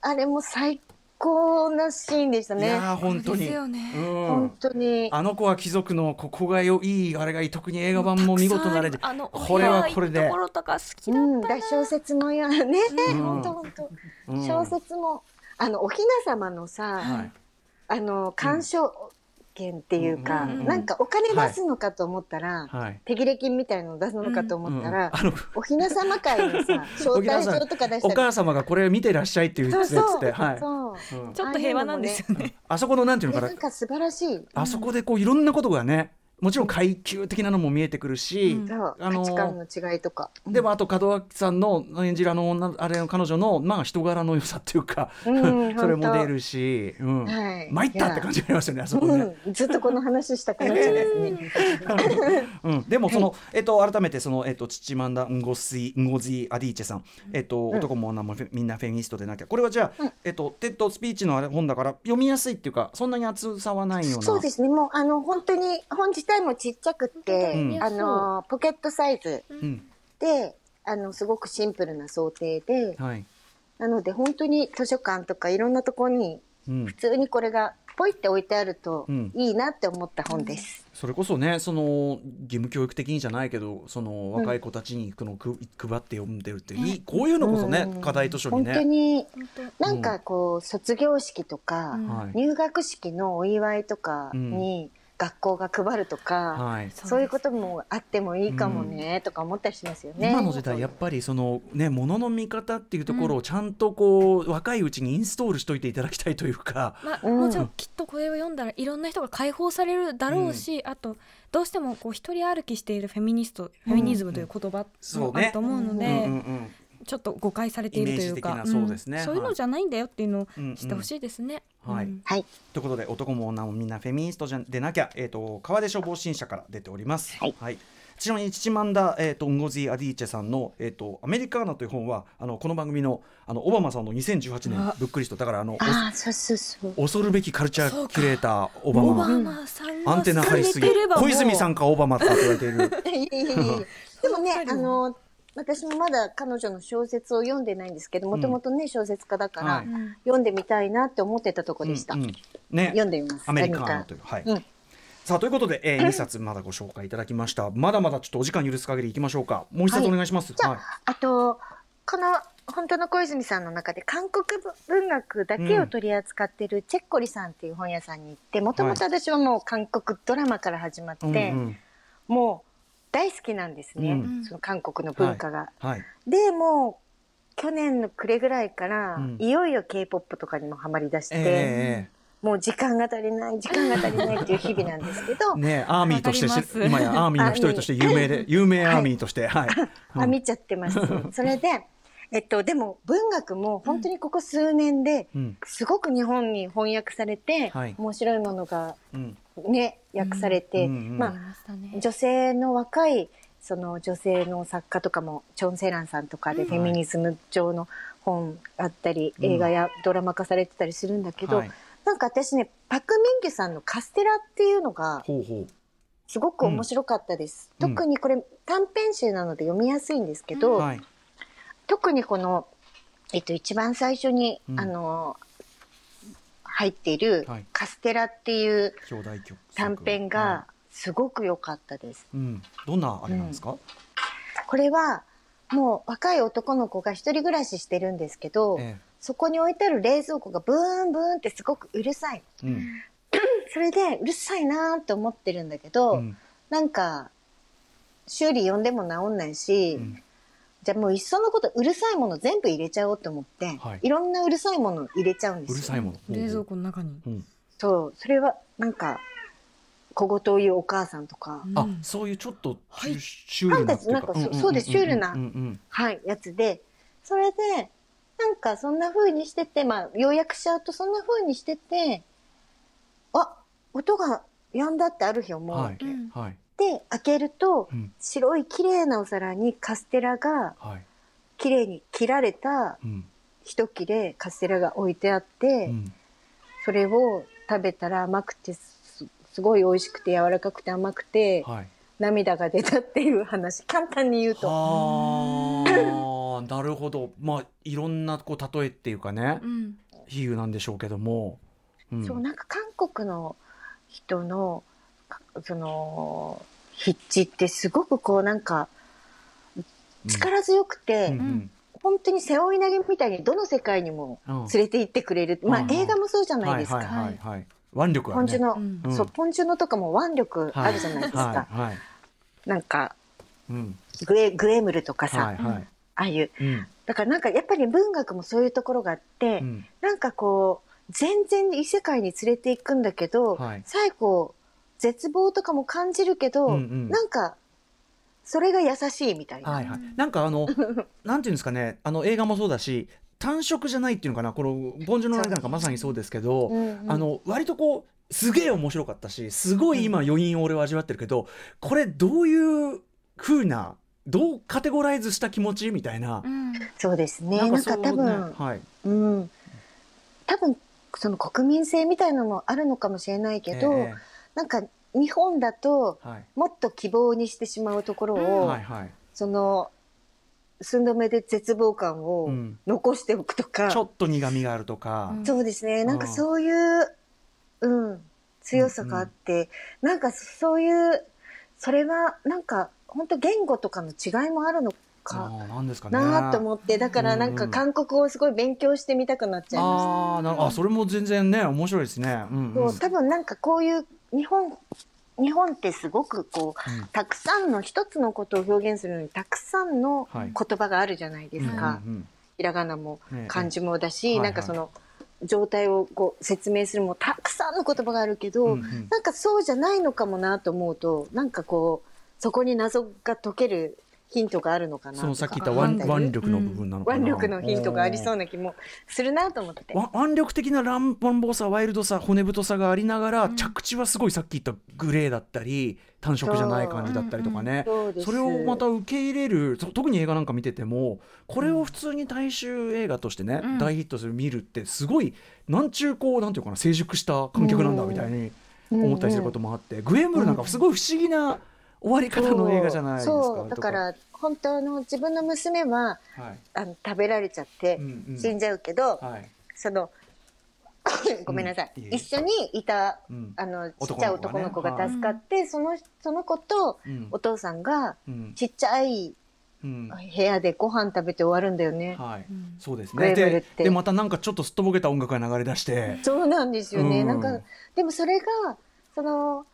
あれも最高なシーンでしたね。いやー本当でにね。うん。本当に。あの子は貴族のここがよいいあれがいい特に映画版も見事なあれであのこれはこれで。ところとか好きだうん、ったな。大小説のようなね、うん。本当本当。うん。小説もあのお雛様のさ、はい。あの鑑賞券っていうか、うんうんうんなんかお金出すのかと思ったら、はい。手切れ金みたいのを出すのかと思ったら、あのお雛様会のさ [LAUGHS] 招待状とか出したらお母様がこれ見てらっしゃいっていうやつそうそう。ではい。そううんちょっと平和なんですよね。あそこのなんていうのかな。えなんか素晴らしい、あそこでこういろんなことがねもちろん階級的なのも見えてくるし、うん。あの価値観の違いとか、でもあと門脇さんの演じるあの女あれの彼女のまあ人柄の良さっていうか、うん [LAUGHS] それも出るし、うん。はい。参ったって感じになりますよねあそこね。うん、ずっとこの話したくなっちゃいますね。うん、でもその、えっと改めてそのえっとチマンダンゴスインゴズイアディーチェさん、えっと男も女もみんなフェミニストでなきゃ。これはじゃあ、うん。えっと TED スピーチのあれ本だから読みやすいっていうかそんなに厚さはないような。そうですね。もうあの本当に本自体もちっちゃくって、うん。あのポケットサイズ。うん、で、あのすごくシンプルな装丁で、はい。なので本当に図書館とかいろんなところにうん。普通にこれがポイって置いてあるとうん。いいなって思った本です。それこそねその義務教育的にじゃないけどその若い子たちにこのく配って読んでるっていい、こういうのこそね、うん。課題図書に本ね当に本なんかこう卒業式とか、入学式のお祝いとかに学校が配るとか、はい。そういうこともあってもいいかもねとか思ったりしますよね。今の時代やっぱりそのねものの見方っていうところをちゃんとこう、若いうちにインストールしといていただきたいというか、まあ、うんもちろんきっとこれを読んだらいろんな人が解放されるだろうし、あとどうしてもこう一人歩きしているフェミニスト、フェミニズムという言葉そうね。もあると思うので、うんうんうんちょっと誤解されているというかそうですね。んそういうのじゃないんだよっていうのをうんうん。知ってほしいですね。はい。うん。はい、ということで男も女もみんなフェミニストじゃでなきゃ、えー、と川出消防新社から出ております。はい。ちなみにチチマンダ、えー、とンゴジー・アディーチェさんの、えーと「アメリカーナ」という本はあのこの番組のあのオバマさんの2018年あ。ブックリストだからあのああそうそうそう。お恐るべきカルチャーキュレーターオバオマバマさんがアンテナ張りすぎ。小泉さんかオバマかと言われている。[LAUGHS] でもねあの私もまだ彼女の小説を読んでないんですけどもともとね小説家だから、読んでみたいなって思ってたとこでした。うんうん。ね。読んでみます。アメリカーというはい、うん。さあということで、えー、2冊まだご紹介いただきました。まだまだちょっとお時間許す限りいきましょうか。もう一冊はいお願いします、じゃあはい。あとこの本当の小泉さんの中で韓国文学だけを取り扱ってるチェッコリさんっていう本屋さんに行ってもともと私はもう韓国ドラマから始まって、もう大好きなんですね、うん。その韓国の文化が。はい。でもう去年の暮れぐらいから、うん。いよいよ k p o p とかにもハマりだして、えもう時間が足りない時間が足りないっていう日々なんですけど [LAUGHS] え、ねアーミーとして今やアーミーの一人として有名で有名アーミーとしてはい、う [LAUGHS] んあ見ちゃってます。[LAUGHS] それで、えっと、でも文学も本当にここ数年でうん。すごく日本に翻訳されて、はい。面白いものがうん。ね訳されて、うんうんうんまあ女性の若いその女性の作家とかもチョン・セランさんとかでフェミニズム上の本あったり、うん。映画やドラマ化されてたりするんだけど、はい。なんか私ねパク・ミンギュさんのカステラっていうのがすごく面白かったです。うん。特にこれ短編集なので読みやすいんですけど、はい特にこの、えっと、一番最初に、うん。あの入っているはい「カステラ」っていう短編はがすごく良かったです。いうん。どんなあれなんですか、これはもう若い男の子が一人暮らししてるんですけど、えそこに置いてある冷蔵庫がブーンブーンってすごくうるさい。えうん。[CLEARS THROAT] それでうるさいなーって思ってるんだけど、うん。なんか修理呼んでも治んないし、うんじゃあもういっそのことうるさいもの全部入れちゃおうと思って、はい。い、ろんなうるさいもの入れちゃうんですよ。うるさいもの。冷蔵庫の中に。うん。そう、それはなんか小言を言うお母さんとか、うん。あそういうちょっとシュ,、はい。シュールななんかそそうですシュールなはい、やつで、それで、なんかそんな風にしてて、まあ、要約しちゃうとそんな風にしてて、あ、音が止んだってある日思うわけ。はい。うんはいで、開けると、うん。白い綺麗なお皿にカステラが、はい。綺麗に切られたうん。一切れカステラが置いてあって、うん。それを食べたら甘くてす、すごい美味しくて柔らかくて甘くて、はい。涙が出たっていう話。簡単に言うと。はあ。[LAUGHS] なるほど。まあいろんなこう例えっていうかねうん。比喩なんでしょうけども、うん。そう、なんか韓国の人の、かその、筆致ってすごくこうなんか力強くて、うんうん。本当に背負い投げみたいにどの世界にもうん。連れて行ってくれる。まあうん映画もそうじゃないですか。はいはいはい。はい。腕力あるね。ポンジュの、うん。うんそう、ポンジュのとかも腕力あるじゃないですか。はい。はい。なんか、うん。グエ、グエムルとかさ、はいはい。ああいう。うん。だからなんかやっぱり文学もそういうところがあって、うん。なんかこう、全然異世界に連れていくんだけど、はい。最後、絶望とかも感じるけど、うんうん。なんか、それが優しいみたいな。はいはい、なんかあのなんていうんですかね。あの映画もそうだし単色じゃないっていうのかな。この「ボンジュのライダー」なんかまさにそうですけど、うんうん。あの割とこうすげえ面白かったしすごい今余韻を俺は味わってるけどこれどういう風などうカテゴライズした気持ちみたいなう。ん。そうですね。なんか多分、ねはい。うん。多分、その国民性みたいなのもあるのかもしれないけど、えなんか日本だと、もっと希望にしてしまうところうん。を、はいはい。その、寸止めで絶望感をうん。残しておくとか、ちょっと苦みがあるとか、うん。そうですね。なんかうんそういう、う強さがあって、なんかそういうそれはなんか本当言語とかの違いもあるのかなんですかね。なと思ってだからなんかうん。うん韓国語をすごい勉強してみたくなっちゃいました。あーなるあそれも全然ね面白いですね。うんうん。そう多分なんかこういう日本日本ってすごくこう、うん。たくさんの一つのことを表現するのにたくさんのはい。言葉があるじゃないですか、うんうんひらがなもええ漢字もだし、なんかその状態をこう説明するもたくさんの言葉があるけど、うんうん。なんかそうじゃないのかもなと思うとなんかこうそこに謎が解けるヒントがあるのかなそのさっき言った腕腕力の部分なのかな。腕力のヒントがありそうな気もするなと思って。わ腕力的な乱暴さワイルドさ骨太さがありながら、着地はすごいさっき言ったグレーだったり単色じゃない感じだったりとかね、そうです。それをまた受け入れると特に映画なんか見ててもこれを普通に大衆映画としてね、うん。大ヒットする見るってすごいなんちゅうこうなんていうかな成熟した観客なんだみたいに思ったりすることもあって、グエンブルなんかすごい不思議な終わり方の映画じゃないですか。そう。だから本当の自分の娘ははい。あの食べられちゃってうんうん。死んじゃうけど、はい。その [LAUGHS] ごめんなさい、うん。一緒にいたうん。あのちっ男ちゃい男の子が助かって、そのその子とうん。お父さんがうん。ちっちゃいうん。部屋でご飯食べて終わるんだよね。はい。うん。そうですグレねでーブルって。でまたなんかちょっとすっとぼけた音楽が流れ出して。そうなんですよね。うん。なんかでもそれがその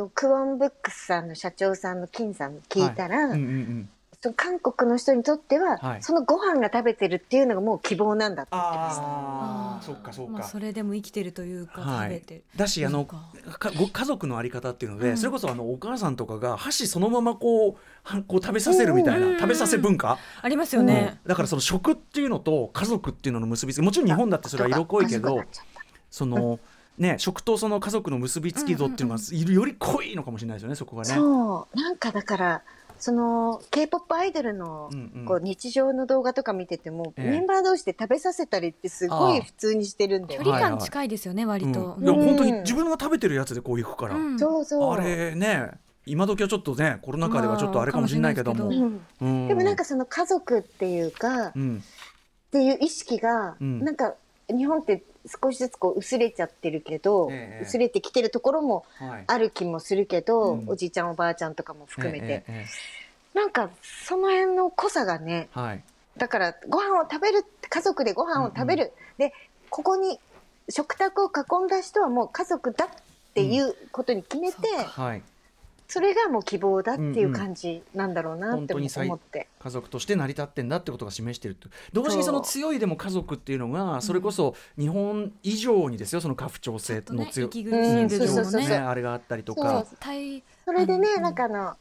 とクオンブックスさんの社長さんの金さんに聞いたら、うんうんうん。その韓国の人にとっては、はい。そのご飯が食べてるっていうのがもう希望なんだって言ってました。ああそっかそっか、まあ、それでも生きてるというか、はい。食べてる、だしあのご家族のあり方っていうので、うん。それこそあのお母さんとかが箸そのままこうは [LAUGHS] こう食べさせるみたいな、うん食べさせ文化、ありますよね、だからその食っていうのと家族っていうのの結びつきもちろん日本だってそれは色濃いけどあそうかなっちゃった。そのね食とその家族の結びつき度っていうのがいるより濃いのかもしれないですよねそこがね。そう。なんかだからその K-POP アイドルのうんうん。こう日常の動画とか見てても、ええ。メンバー同士で食べさせたりってすごい普通にしてるんだよ距ね。離感近いですよね、割と、うん。いん本当に自分が食べてるやつでこういくから、うん。そうそう。あれね今時はちょっとねコロナ禍ではちょっとあれかもしれないけども、まあでもなんかその家族っていうか、うん。っていう意識が、うん。なんか日本って少しずつこう薄れちゃってるけど、ええ薄れてきてるところもはい。ある気もするけど、うん。おじいちゃんおばあちゃんとかも含めて、えええなんかその辺の濃さがねえはい。だからご飯を食べる家族でご飯を食べる、でここに食卓を囲んだ人はもう家族だっていうことに決めて、はいそれがもう希望だっていう感じなんだろうなって本当に最思って。家族として成り立ってんだってことが示してると同時にその強いでも家族っていうのがそれこそ日本以上にですよその家父長制の強い、ねね。あれがあったりとそう。か対それでね、うんなんかあの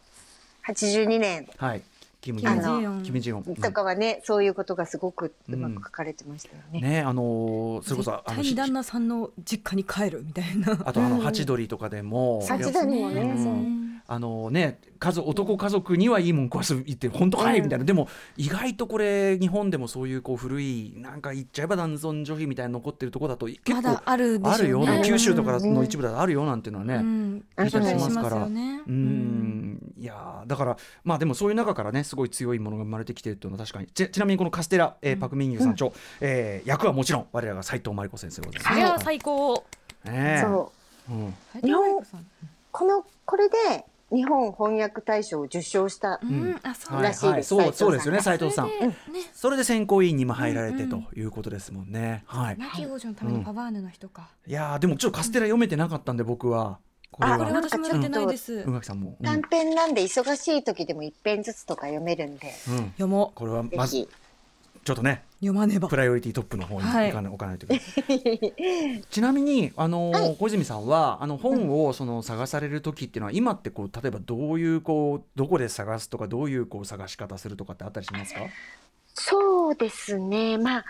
82年。はいキム・ジヨン。キム・ジヨン、うん。とかはね、そういうことがすごくうまく書かれてましたよね。ねあのーそれこそ絶あの対に旦那さんの実家に帰るみたいな。あとあのうんハチドリとかでも、ハチドリもねあのね家族男家族にはいいもん食わす言って本当かいみたいな、でも意外とこれ日本でもそういうこう古いなんか言っちゃえば男尊女卑みたいな残ってるとこだと結構あるようん。九州とかの一部だとあるよなんていうのはね、うん。聞いたりしますしから。よねうん。いやーだからまあでもそういう中からねすごい強いものが生まれてきてるっていうのは確かに。ちちなみにこのカステラ、えーパク・ミンギュさん長、えー役はもちろん我らが斉藤真理子先生でございます。それは最高。ねえ。そう。うん。日本この、これで日本翻訳大賞を受賞したう。ん。あそう。はいらしいです。はい、そう斉藤さんそうですよね斉藤さん。それでね。それで選考委員にも入られてうんということですもんね。はい。亡き王女のためのパワーヌの人か。いやーでもちょっとカステラ読めてなかったんで僕は。これあこれは私もやってないです。宇垣さんも、うん。短編なんで忙しい時でも一編ずつとか読めるんで、うん。読もこれはまず。ちょっとねう読まねばプライオリティトップの方にはい置かない,、置かないといけない。[LAUGHS] ちなみにあのーはい小泉さんはあの本をその探される時っていうのは今ってこう例えばどういうこうどこで探すとかどういうこう探し方するとかってあったりしますか？そうですね。まあ、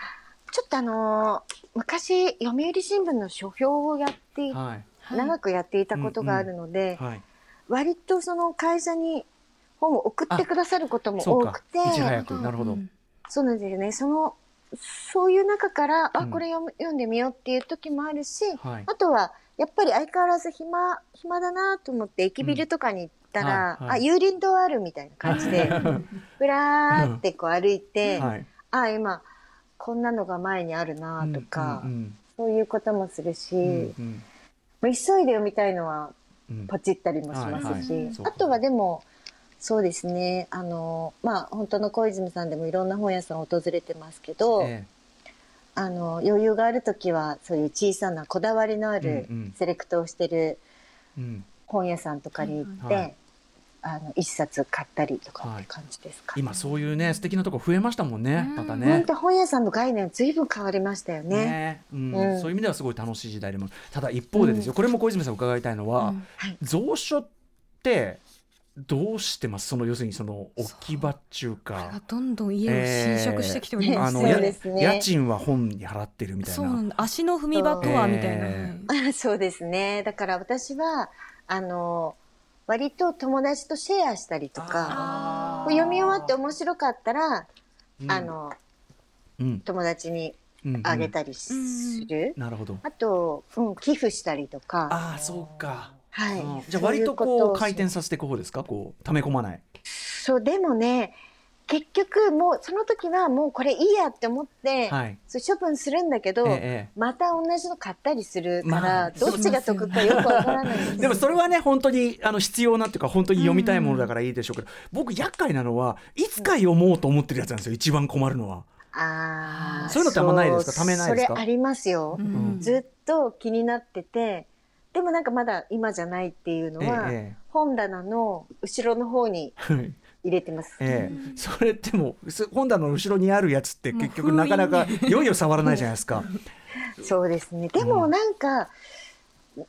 ちょっとあのー昔、読売新聞の書評をやってい、はい長くやっていたことがあるので、はい。割とその会社に本を送ってくださることも多くて、いち早くなるほど。うんそうなんですよね。その、そういう中から、あ、うん。これ読む読んでみようっていう時もあるし、はい。あとは、やっぱり相変わらず暇、暇だなと思って駅ビルとかに行ったら、うんはいはい。あ、有林堂あるみたいな感じで、[LAUGHS] ふらーってこう歩いて、はい。あ、今、こんなのが前にあるなとか、うんそういうこともするし、うんうん。もう急いで読みたいのはうん。ポチったりもしますし、はいはい。あとはでもそうですね。あのまあ本当の小泉さんでもいろんな本屋さんを訪れてますけど、えあの余裕がある時はそういう小さなこだわりのあるうんうん。セレクトをしてるえうん。本屋さんとかに行って、はいはい。あの一冊買ったりとかはい。って感じですか、ね。今そういうね素敵なとこ増えましたもんねうん。本またね。当本屋さんの概念ずいぶん変わりましたよね。ね。うん。うん。そういう意味ではすごい楽しい時代でも。ただ一方でですよ、これも小泉さん伺いたいのは、うん。はい。蔵書ってどうしてます？その要するにその置き場っていうか。どんどん家を侵食してきております、あのそうやですね家賃は本に払ってるみたいな。足の踏み場とはみたいな、えはいそうですね。だから私は、あの、割と友達とシェアしたりとか、読み終わって面白かったら、うんあの、うん友達にうんうんあげたりする。なるほど。あと、うん、寄付したりとか、ああそうか。はいうん。じゃあ割とこう回転させていく方ですか？こう溜め込まない。そう、でもね、結局もうその時はもうこれいいやって思って、はい。そう処分するんだけど、ええまた同じの買ったりするから、まあどっちが得かよくわからないんで [LAUGHS] でもそれはね本当にあの必要なっていうか本当に読みたいものだからいいでしょうけど、僕厄介なのはいつか読もうと思ってるやつなんですよ一番困るのは。ああ。そういうのってあんまないですか？ためないですか？それありますよ。うんずっと気になってて、でもなんかまだ今じゃないっていうのは、え本棚の後ろの方にえええ入れてます。ええそれっても本棚の後ろにあるやつって結局なかなかいよいよ触らないじゃないですか。[LAUGHS] そうですね。でもなんか、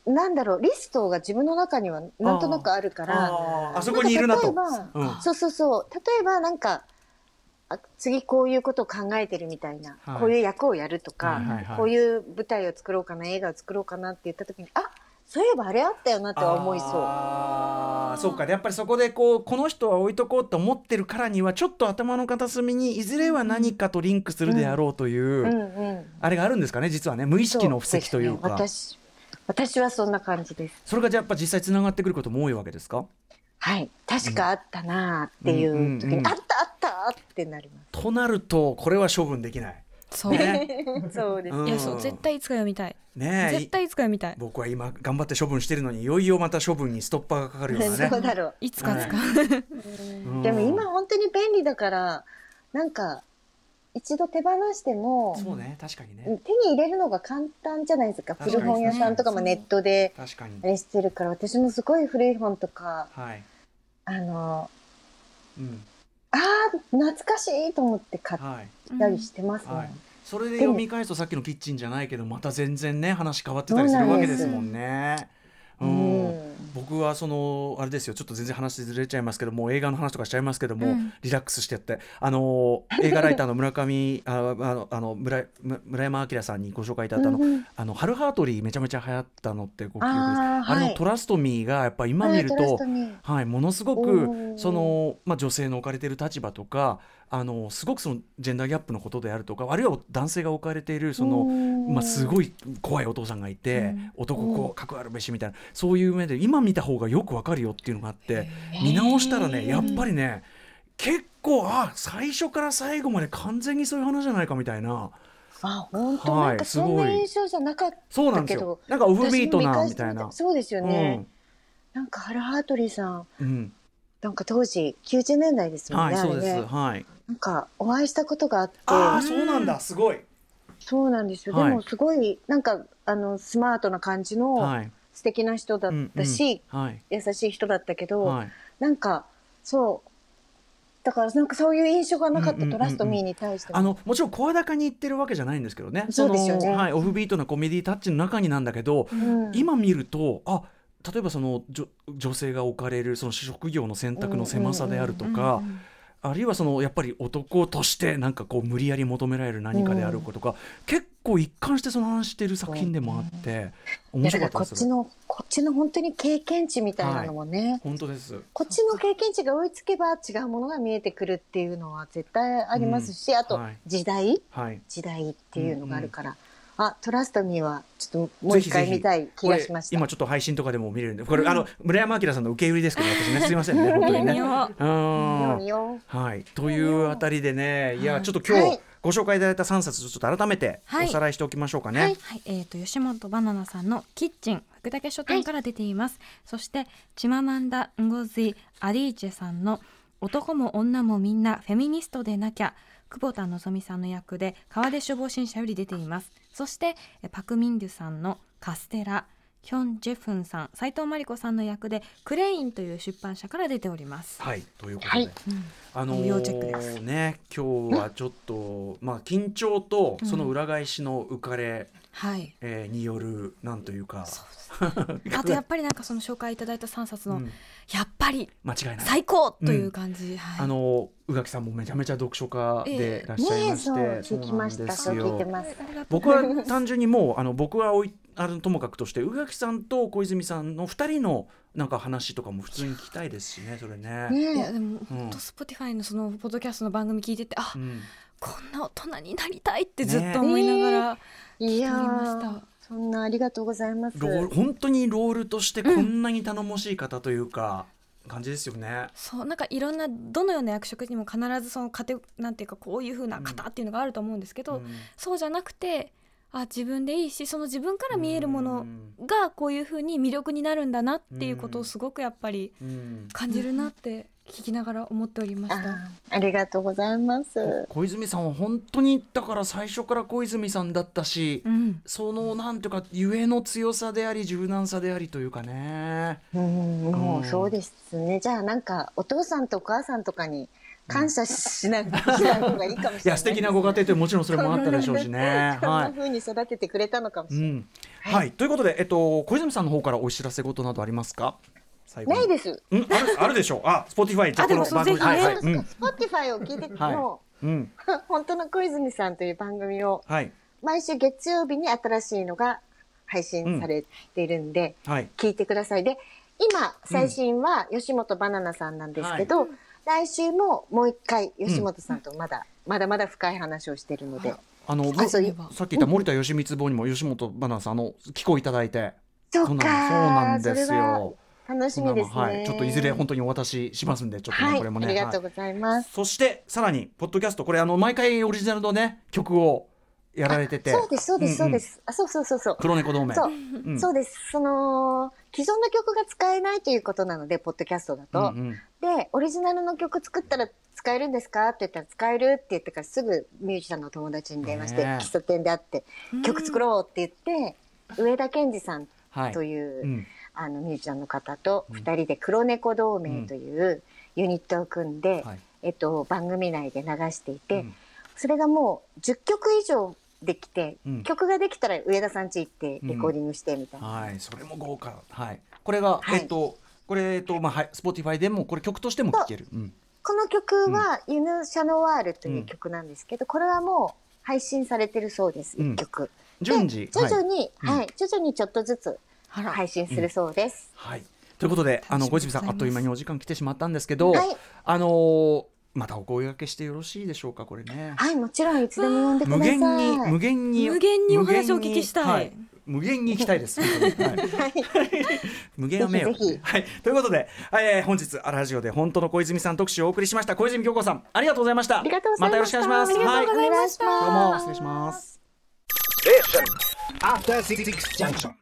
なんだろう、リストが自分の中にはなんとなくあるから、あそこにいるなと。うんそうそうそう。例えばなんか、あ次こういうことを考えてるみたいな、はいこういう役をやるとか、はいはいはいこういう舞台を作ろうかな、映画を作ろうかなって言った時に、あそういえばあれあったよなとは思いそう。あーそうかでやっぱりそこでこうこの人は置いとこうと思ってるからにはちょっと頭の片隅にいずれは何かとリンクするであろうという、うんうん。あれがあるんですかね実はね無意識の布石というかね私、私はそんな感じです。それがじゃあやっぱ実際つながってくることも多いわけですか？はい。確かあったなっていう時に、うんうんうんあったあったってなりまとなるとこれは処分できない。そう、ね。す。[LAUGHS] そうです。うんいやそう絶対いつか読みたい、ねえ。絶対いつか読みたい。僕は今頑張って処分してるのにいよいよまた処分にストッパーがかかるようなね。そう。だろう。いつか使う、うん。でも今本当に便利だから、なんか、一度手放しても、そうね確かにね。手に入れるのが簡単じゃないですか。古本屋さんとかもネットで確かに。あれしてるから、私もすごい古い本とか、はい、あの、うんああ、懐かしいと思って買っはい、たりしてますもん。はいそれで読み返すとさっきのキッチンじゃないけどまた全然ね話変わってたりするわけですもんね。僕はそのあれですよ。ちょっと全然話ずれちゃいますけども映画の話とかしちゃいますけども、うん。リラックスしてやって。あの [LAUGHS] 映画ライターの村上ああのあの村む村山明さんにご紹介いただいたあの、うんあのハルハートリーめちゃめちゃ流行ったのってご記憶です。あーはいあれのトラストミーがやっぱ今見るとストミー。はい、ものすごおくー。その、まあ、女性の置かれている立場とかあのすごくそのジェンダーギャップのことであるとかあるいは男性が置かれているその、まあ、すごい怖いお父さんがいて、男こう格あるべしみたいなそういう目で今見た方がよくわかるよっていうのがあって見直したらねやっぱりね結構あ最初から最後まで完全にそういう話じゃないかみたいな。あ、本当、はいなんかそんな印象じゃなかったそうなんかオフビートなみたいな。そうですよね。なんかハルハートリーさん、うん。うんなんか当時90年代ですもんね。はいそうです、はいなんかお会いしたことがあって、ああそうなんだ。すごい。そうなんですよ。はい。でもすごいなんかあのスマートな感じのはい。素敵な人だったし、うんうん。はい。優しい人だったけど、はい。なんかそう。だからなんかそういう印象がなかった、うんうんうんうん。トラストミーに対してもあのもちろん声高に言ってるわけじゃないんですけどね。そうですよね。のはい、オフビートなコメディタッチの中になんだけど、うん。今見るとあ例えばその女女性が置かれるその職業の選択の狭さであるとか、あるいはそのやっぱり男としてなんかこう無理やり求められる何かであることが、結構一貫してその話している作品でもあって、面いやだからこ白かったです。っちのこっちの本当に経験値みたいなのもね、本当です。こっちの経験値が追いつけば違うものが見えてくるっていうのは絶対ありますし、あとはい。時代。はい。時代っていうのがあるから、あトラストミーはちょっともう一回見たい気がしました。今ちょっと配信とかでも見れるんで。これ、あの村山明さんの受け売りですけど私ね。すいませんね [LAUGHS] 本当にね。はい、というあたりでね、いや、ちょっと今日、はい。ご紹介いただいた3冊、ちょっと改めてはい。おさらいしておきましょうかね。はい、はい、えっ、と吉本バナナさんのキッチン、角竹書店から出ています、そしてチママンダ・ンゴズイ・アディーチェさんの男も女もみんなフェミニストでなきゃ久保田希さんの役で川出処方新社より出ていますそしてパク・ミンデュさんのカステラ。ヒョン・ジェフンさん斉藤真理子さんの役でクレインという出版社から出ております、はいということで、はい。あの要チェックです。ね今日はちょっと、まあ緊張とその裏返しの浮かれ、はい。えーによるなんというか。[LAUGHS] あとやっぱりなんかその紹介いただいた3冊の、うん。やっぱり間違いない。最高という感じ、はい。あの宇垣さんもめちゃめちゃ読書家でいらっしゃいまして、そう聞きました。そう聞いてます。僕は単純にもうあの僕はおいあのともかくとして宇垣さんと小泉さんの2人のなんか話とかも普通に聞きたいですしねそれね。いねやでもうん本当 Spotify のそのポッドキャストの番組聞いててあ、うん。こんな大人になりたいってずっと思いながらえいや聞いておりました、ーそんなありがとうございます。ロール本当にロールとしてこんなに頼もしい方というか、感じですよね。そうなんかいろんなどのような役職にも必ずそのカテなんていうかこういう風な方っていうのがあると思うんですけど、うん。そうじゃなくてあ自分でいいしその自分から見えるものうん。がこういう風に魅力になるんだなっていうことをすごくやっぱりうん。感じるなって聞きながら思っておりました。ありがとうございます。小泉さんは本当にだから最初から小泉さんだったし、うん、そのなんていうかゆえの強さであり柔軟さでありというかね。うんもうん。うそうですね。じゃあなんかお父さんとお母さんとかに感謝しながらしない方がいいかもしれないいや素敵なご家庭ってもちろんそれもあったでしょうしね。こんは。ない風に育ててくれたのかもしれない、うん。はい、ということで、えっと、小泉さんの方からお知らせ事などありますか？ないです。うん、ある、あるでしょう。あ、 Spotify、じゃあ、この番組、はい、はい、うん、Spotify を聞いてはい。も、うん、[LAUGHS] 本当の小泉さんという番組をはい、毎週月曜日に新しいのが配信されているんで、はい、聞いてください。で、今、最新は吉本バナナさんなんですけど、来週ももう一回吉本さんとまだ、まだまだ深い話をしているので、あの、さっき言った森田義満本にも吉本バナナさん、あの、寄稿いただいて。そうなんかそうなんですよ。楽しみですね。はい、ちょっといずれ本当にお渡ししますんで、ちょっとね、はい、これもね。ありがとうはいございます。そして、さらに、ポッドキャスト、これ、あの、毎回オリジナルのね、曲をやられてて。そうです、そうです、んんそうで。す。あ、そうそうそうそう。黒猫同盟。そう、うんそうです。その、既存の曲が使えないということなので、ポッドキャストだと。うんうんで、オリジナルの曲作ったら使えるんですか？って言ったら使えるって言ってからすぐミュージシャンの友達に電話して、ねえ。喫茶店で会って、曲作ろうって言って、上田健二さんはい。という、うん。あのミュージシャンの方と二人で黒猫同盟というユニットを組んで、はい。えっと、番組内で流していて、うん。それがもう10曲以上できて、うん。曲ができたら上田さん家行ってレコーディングしてみたいな。はい、それも豪華。はい。これが、はい。えっと、これ、えっと、まあ、はい、 Spotify でも、これ曲としても聴ける。うん。この曲は、 Un chat noir という曲なんですけど、これはもう配信されてるそうです、うん1曲。順次。で徐々に、はいはい、徐々にちょっとずつ配信するそうです。はい。ということで、あの、小泉さん、あっという間にお時間来てしまったんですけど、はいあのーまたお声掛けしてよろしいでしょうか、これね。はい、もちろんいつでも呼んでくだ無さい。限に、無限に、無限にお話をお聞きしたい無限に行きたいです。はいはい無限は迷惑ぜひぜひはい。ということで、えー本日、アラジオで本当の小泉さん特集をお送りしました。小泉京子さん、ありがとうございました。ありがとうございましたたよろしくお願いします。ありがとうございましたはいどうも、失礼します。After Six Junction.